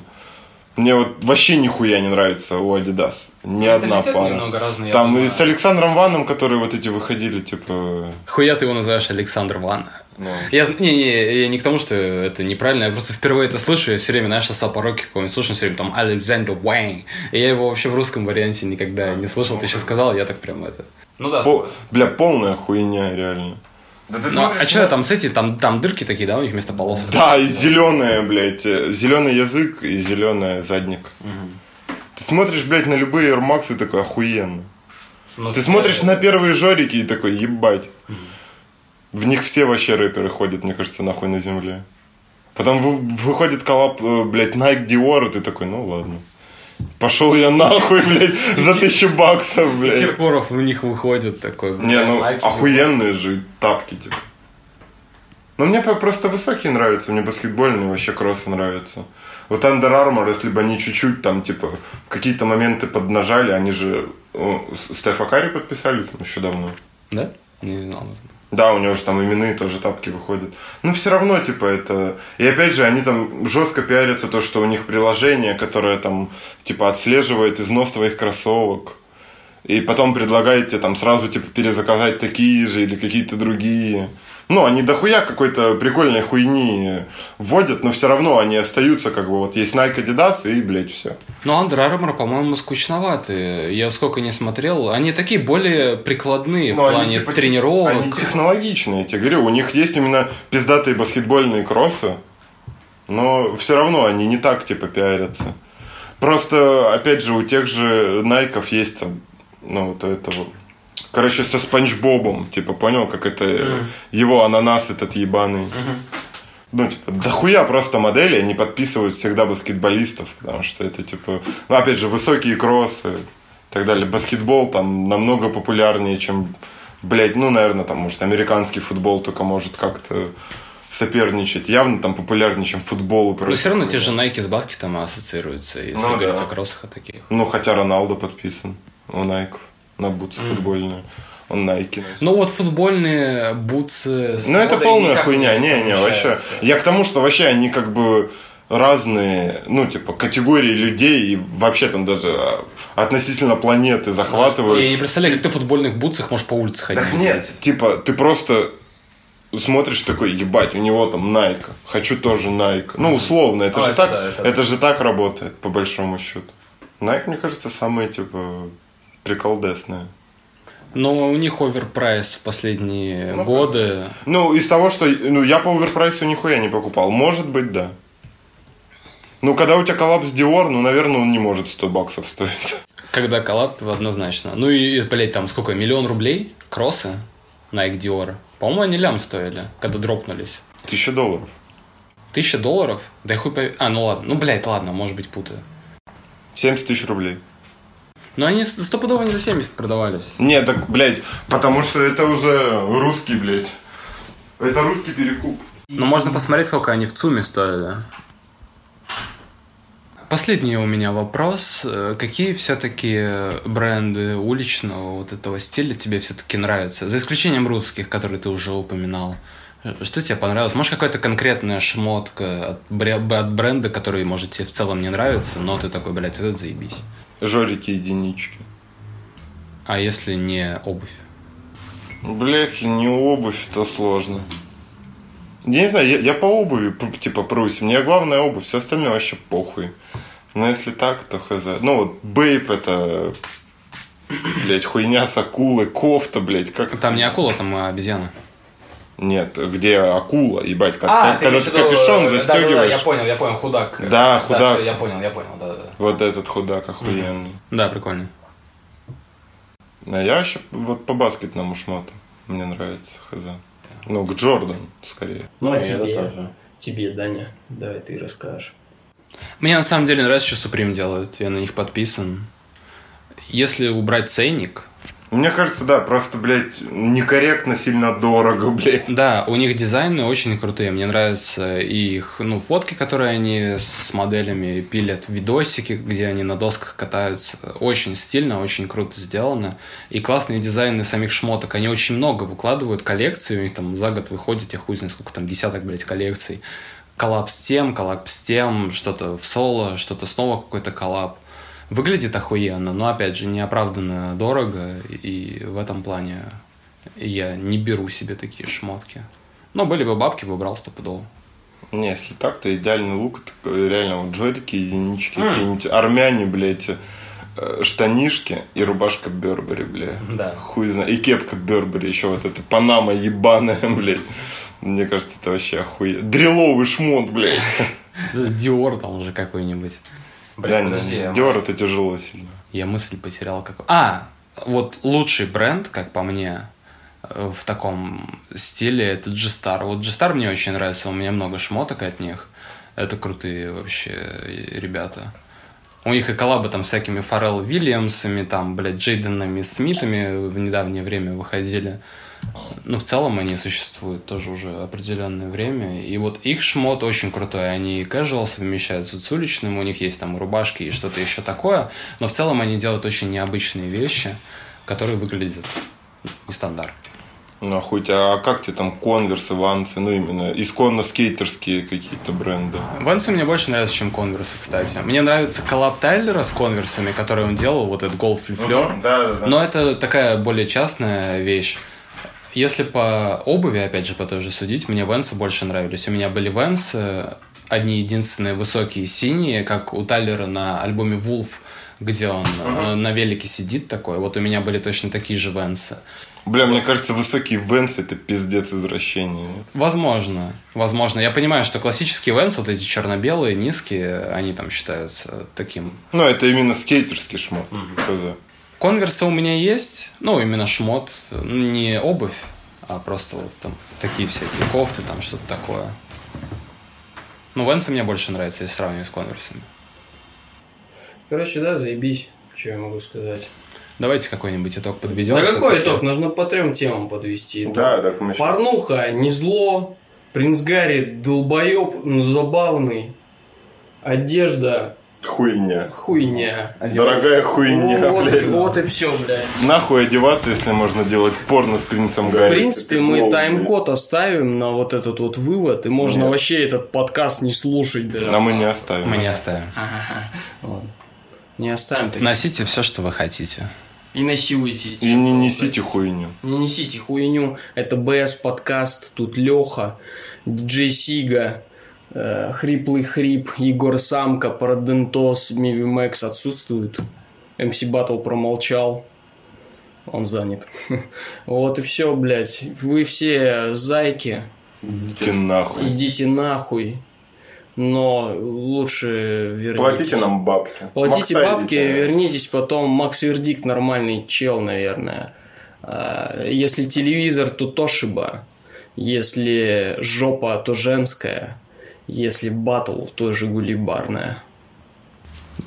A: Мне вот вообще нихуя не нравится у Adidas. Ни одна
B: Менталитет
A: пара.
B: я
A: Там и с Александром Ваном, которые вот эти выходили, типа...
B: Хуя ты его называешь Александр Ван?
A: ну,
B: Я, не, не, я не к тому, что это неправильно, я просто впервые это слышу, я все время, знаешь, сосал пороки какого-нибудь, слушаю все время там Александр Уэйн, и я его вообще в русском варианте никогда не слышал, ты сейчас сказал, я так прям это... Ну да.
A: по- бля, полная хуйня, реально. Да ты
B: Ну, а
A: смотришь
B: что
A: на-
B: там с эти, там, там дырки такие, да, у них вместо полосок?
A: Да, и зеленая, блядь, зеленый язык и зеленый задник. Ты смотришь, блядь, на любые Air Max и такой охуенно.
B: Ну,
A: Ты смотришь на первые жорики и такой, ебать. В них все вообще рэперы ходят, мне кажется, нахуй на земле. Потом вы- выходит коллаб, э, блядь, Nike Dior, и ты такой, ну ладно. Пошел я нахуй, (laughs) блядь, за тысячу баксов, блядь.
B: Киркоров в них выходит такой.
A: Не, ну
B: Nike,
A: охуенные же тапки, типа. Ну, мне просто высокие нравятся, мне баскетбольные вообще кроссы нравятся. Вот Under Armour, если бы они чуть-чуть там, типа, в какие-то моменты поднажали, они же Стефа Карри подписали там еще давно.
B: Да? Не знал.
A: Да, у него же там именные тоже тапки выходят. Но все равно, типа, это... И опять же, они там жестко пиарятся то, что у них приложение, которое там, типа, отслеживает износ твоих кроссовок. И потом предлагает тебе там сразу, типа, перезаказать такие же или какие-то другие. Ну, они дохуя какой-то прикольной хуйни вводят, но все равно они остаются, как бы, вот есть Nike, Adidas и, блядь, все.
B: Ну, Under Armour, по-моему, скучноватые. Я сколько не смотрел. Они такие более прикладные в
A: Ну, они,
B: плане
A: типа,
B: тренировок.
A: Они технологичные, я тебе говорю. У них есть именно пиздатые баскетбольные кроссы, но все равно они не так, типа, пиарятся. Просто, опять же, у тех же Найков есть там, ну, вот этого... Короче, со Спанч Бобом, типа, понял, как это э, его ананас этот ебаный. Ну, типа, дохуя просто модели, они подписывают всегда баскетболистов, потому что это, типа, ну, опять же, высокие кроссы и так далее. Баскетбол там намного популярнее, чем, блядь, ну, наверное, там, может, американский футбол только может как-то соперничать. Явно там популярнее, чем футбол. и
B: Но все равно те же Nike с баскетом ассоциируются, если
A: Ну,
B: говорить
A: да.
B: о кроссах таких.
A: Ну, хотя Роналдо подписан у Найков на бутсы футбольные. Он носит.
B: Ну вот футбольные бутсы...
A: Ну, это полная хуйня. Не, не, вообще. Я к тому, что вообще они как бы разные, ну, типа, категории людей и вообще там даже а, относительно планеты захватывают.
B: Я не представляю, как ты в футбольных бутсах можешь по улице ходить.
A: Так нет, типа, ты просто смотришь такой, ебать, у него там Найка, хочу тоже Найка. Ну, условно, это
B: А,
A: же
B: это
A: так,
B: да, это
A: это же так работает, по большому счету. Найк, мне кажется, самые, типа, приколдесные.
B: Но у них оверпрайс в последние
A: Ну,
B: годы.
A: Ну, из того, что... Ну, я по оверпрайсу нихуя не покупал. Может быть, да. Ну, когда у тебя коллапс Dior, ну, наверное, он не может 100 баксов стоить.
B: Когда коллаб, однозначно. Ну и, блядь, там сколько, миллион рублей? Кроссы? Nike Dior. По-моему, они лям стоили, когда дропнулись.
A: Тысяча долларов.
B: Тысяча долларов? Да я хуй пов- А, ну ладно. Ну, блядь, ладно, может быть, путаю.
A: 70 тысяч рублей.
B: Но они ст- стопудово не за 70 продавались.
A: Не, так, блядь, потому что это уже русский, блядь. Это русский перекуп.
B: Но можно посмотреть, сколько они в ЦУМе стоили. Последний у меня вопрос. Э, Какие все-таки бренды уличного вот этого стиля тебе все-таки нравятся? За исключением русских, которые ты уже упоминал. Э, Что тебе понравилось? Может, какая-то конкретная шмотка от, от бренда, который, может, тебе в целом не нравится, но ты такой, блядь, вот это заебись.
A: Жорики единички.
B: А если не обувь?
A: Бля, если не обувь, то сложно. Я не знаю, я, я по обуви, типа, прусь. Мне главное обувь, все остальное вообще похуй. Но если так, то хз. Ну вот, бейп это... Блять, хуйня с акулы, кофта, блять, как...
B: Там не акула, там обезьяна.
A: Нет, где акула, ебать, как, как- когда ты капюшон застегиваешь.
B: я понял, я понял, худак.
A: Да, худак.
B: всё, я понял, я понял, да, да.
A: Вот этот худак охуенный.
B: Да, прикольно.
A: А я вообще вот по баскетному шмоту. Мне нравится, хз. Ну, к Джордан, скорее.
C: Ну, а
B: это
C: тебе?
B: тоже.
C: Тебе, Даня. Давай ты расскажешь.
B: Мне на самом деле нравится, что Supreme делают. Я на них подписан. Если убрать ценник,
A: Мне кажется, да, просто, блядь, некорректно сильно дорого, блядь.
B: да, у них дизайны очень крутые. Мне нравятся их, ну, фотки, которые они с моделями пилят, видосики, где они на досках катаются. Очень стильно, очень круто сделано. И классные дизайны самих шмоток. Они очень много выкладывают коллекций. У них там за год выходит, я хуй знаю, сколько там, десяток, блядь, коллекций. Коллаб с тем, коллаб с тем, что-то в соло, что-то снова какой-то коллаб. Выглядит охуенно, но, опять же, неоправданно дорого, и в этом плане я не беру себе такие шмотки. Но были бы бабки, бы брал стопудово.
A: Не, если так, то идеальный лук, такой, реально, вот джорики, единички, какие-нибудь армяне, блядь, э, штанишки и рубашка Бербери, бля.
B: Да.
A: Хуй знает. И кепка Бербери, еще вот эта панама ебаная, (laughs) блядь. Мне кажется, это вообще охуенно. Дреловый шмот, блядь. (laughs)
B: Диор там уже какой-нибудь. Блин, подожди, я-
A: это тяжело сильно.
B: Я мысль потерял какой. А, вот лучший бренд, как по мне, э, в таком стиле, это G-Star. Вот G-Star мне очень нравится, у меня много шмоток от них. Это крутые вообще э, ребята. У них и коллабы там всякими Фаррелл Вильямсами, там, блядь, Джейденами Смитами в недавнее время выходили. Но в целом они существуют тоже уже определенное время. И вот их шмот очень крутой. Они casual совмещаются с уличным, у них есть там рубашки и что-то еще такое. Но в целом они делают очень необычные вещи, которые выглядят нестандартно.
A: Ну, а хоть, а как тебе там конверсы, вансы, ну, именно исконно скейтерские какие-то бренды?
B: Вансы мне больше нравятся, чем конверсы, кстати. Мне нравится коллаб Тайлера с конверсами, который он делал, вот этот Golf Fleur.
A: Да, да, да.
B: Но это такая более частная вещь. Если по обуви, опять же, по той же судить, мне Венсы больше нравились. У меня были Венсы, одни единственные высокие синие, как у Тайлера на альбоме Wolf, где он э, на велике сидит такой. Вот у меня были точно такие же Венсы.
A: Бля, мне кажется, высокие венсы это пиздец извращение.
B: Возможно, возможно. Я понимаю, что классические Венсы, вот эти черно-белые, низкие, они там считаются таким
A: Ну, это именно скейтерский шмот. хз.
B: Конверсы у меня есть, ну, именно шмот, не обувь, а просто вот там такие всякие кофты, там что-то такое. Ну, Венсы мне больше нравятся, если сравнивать с конверсами.
C: Короче, да, заебись. Что я могу сказать?
B: Давайте какой-нибудь итог подведем.
C: Да какой итог? Нужно по трем темам подвести.
A: Да, так мы
C: Порнуха не зло. Принц Гарри долбоеб, но забавный. Одежда
A: Хуйня.
C: хуйня.
A: Дорогая хуйня,
C: вот,
A: блядь.
C: вот и все, блядь.
A: Нахуй одеваться, если можно делать порно с принцем Гарри?
C: В принципе,
A: Это
C: мы тайм-код оставим на вот этот вот вывод, и можно
A: Нет.
C: вообще этот подкаст не слушать даже.
A: блядь. А мы не оставим.
B: Мы не оставим.
C: Ладно. Не оставим так.
B: Носите все, что вы хотите.
C: И насилуйте.
A: И не несите хуйню.
C: Не несите хуйню. Это БС подкаст. Тут Леха, диджей Сига, Хриплый Хрип, Егор Самка, Парадентос, Миви Мэкс отсутствуют. МС Батл промолчал. Он занят. (laughs) Вот и все, блядь. Вы все зайки.
A: Идите нахуй.
C: Идите нахуй. Но лучше вернитесь.
A: Платите нам бабки.
C: Платите
A: Макса
C: бабки,
A: идите.
C: вернитесь потом. Макс Вердикт нормальный чел, наверное. А, Если телевизор, то Тошиба. Если жопа, то женская. Если батл, то Жигули барная.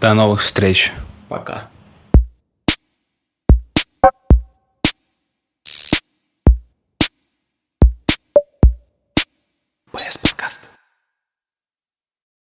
B: До новых встреч.
C: Пока.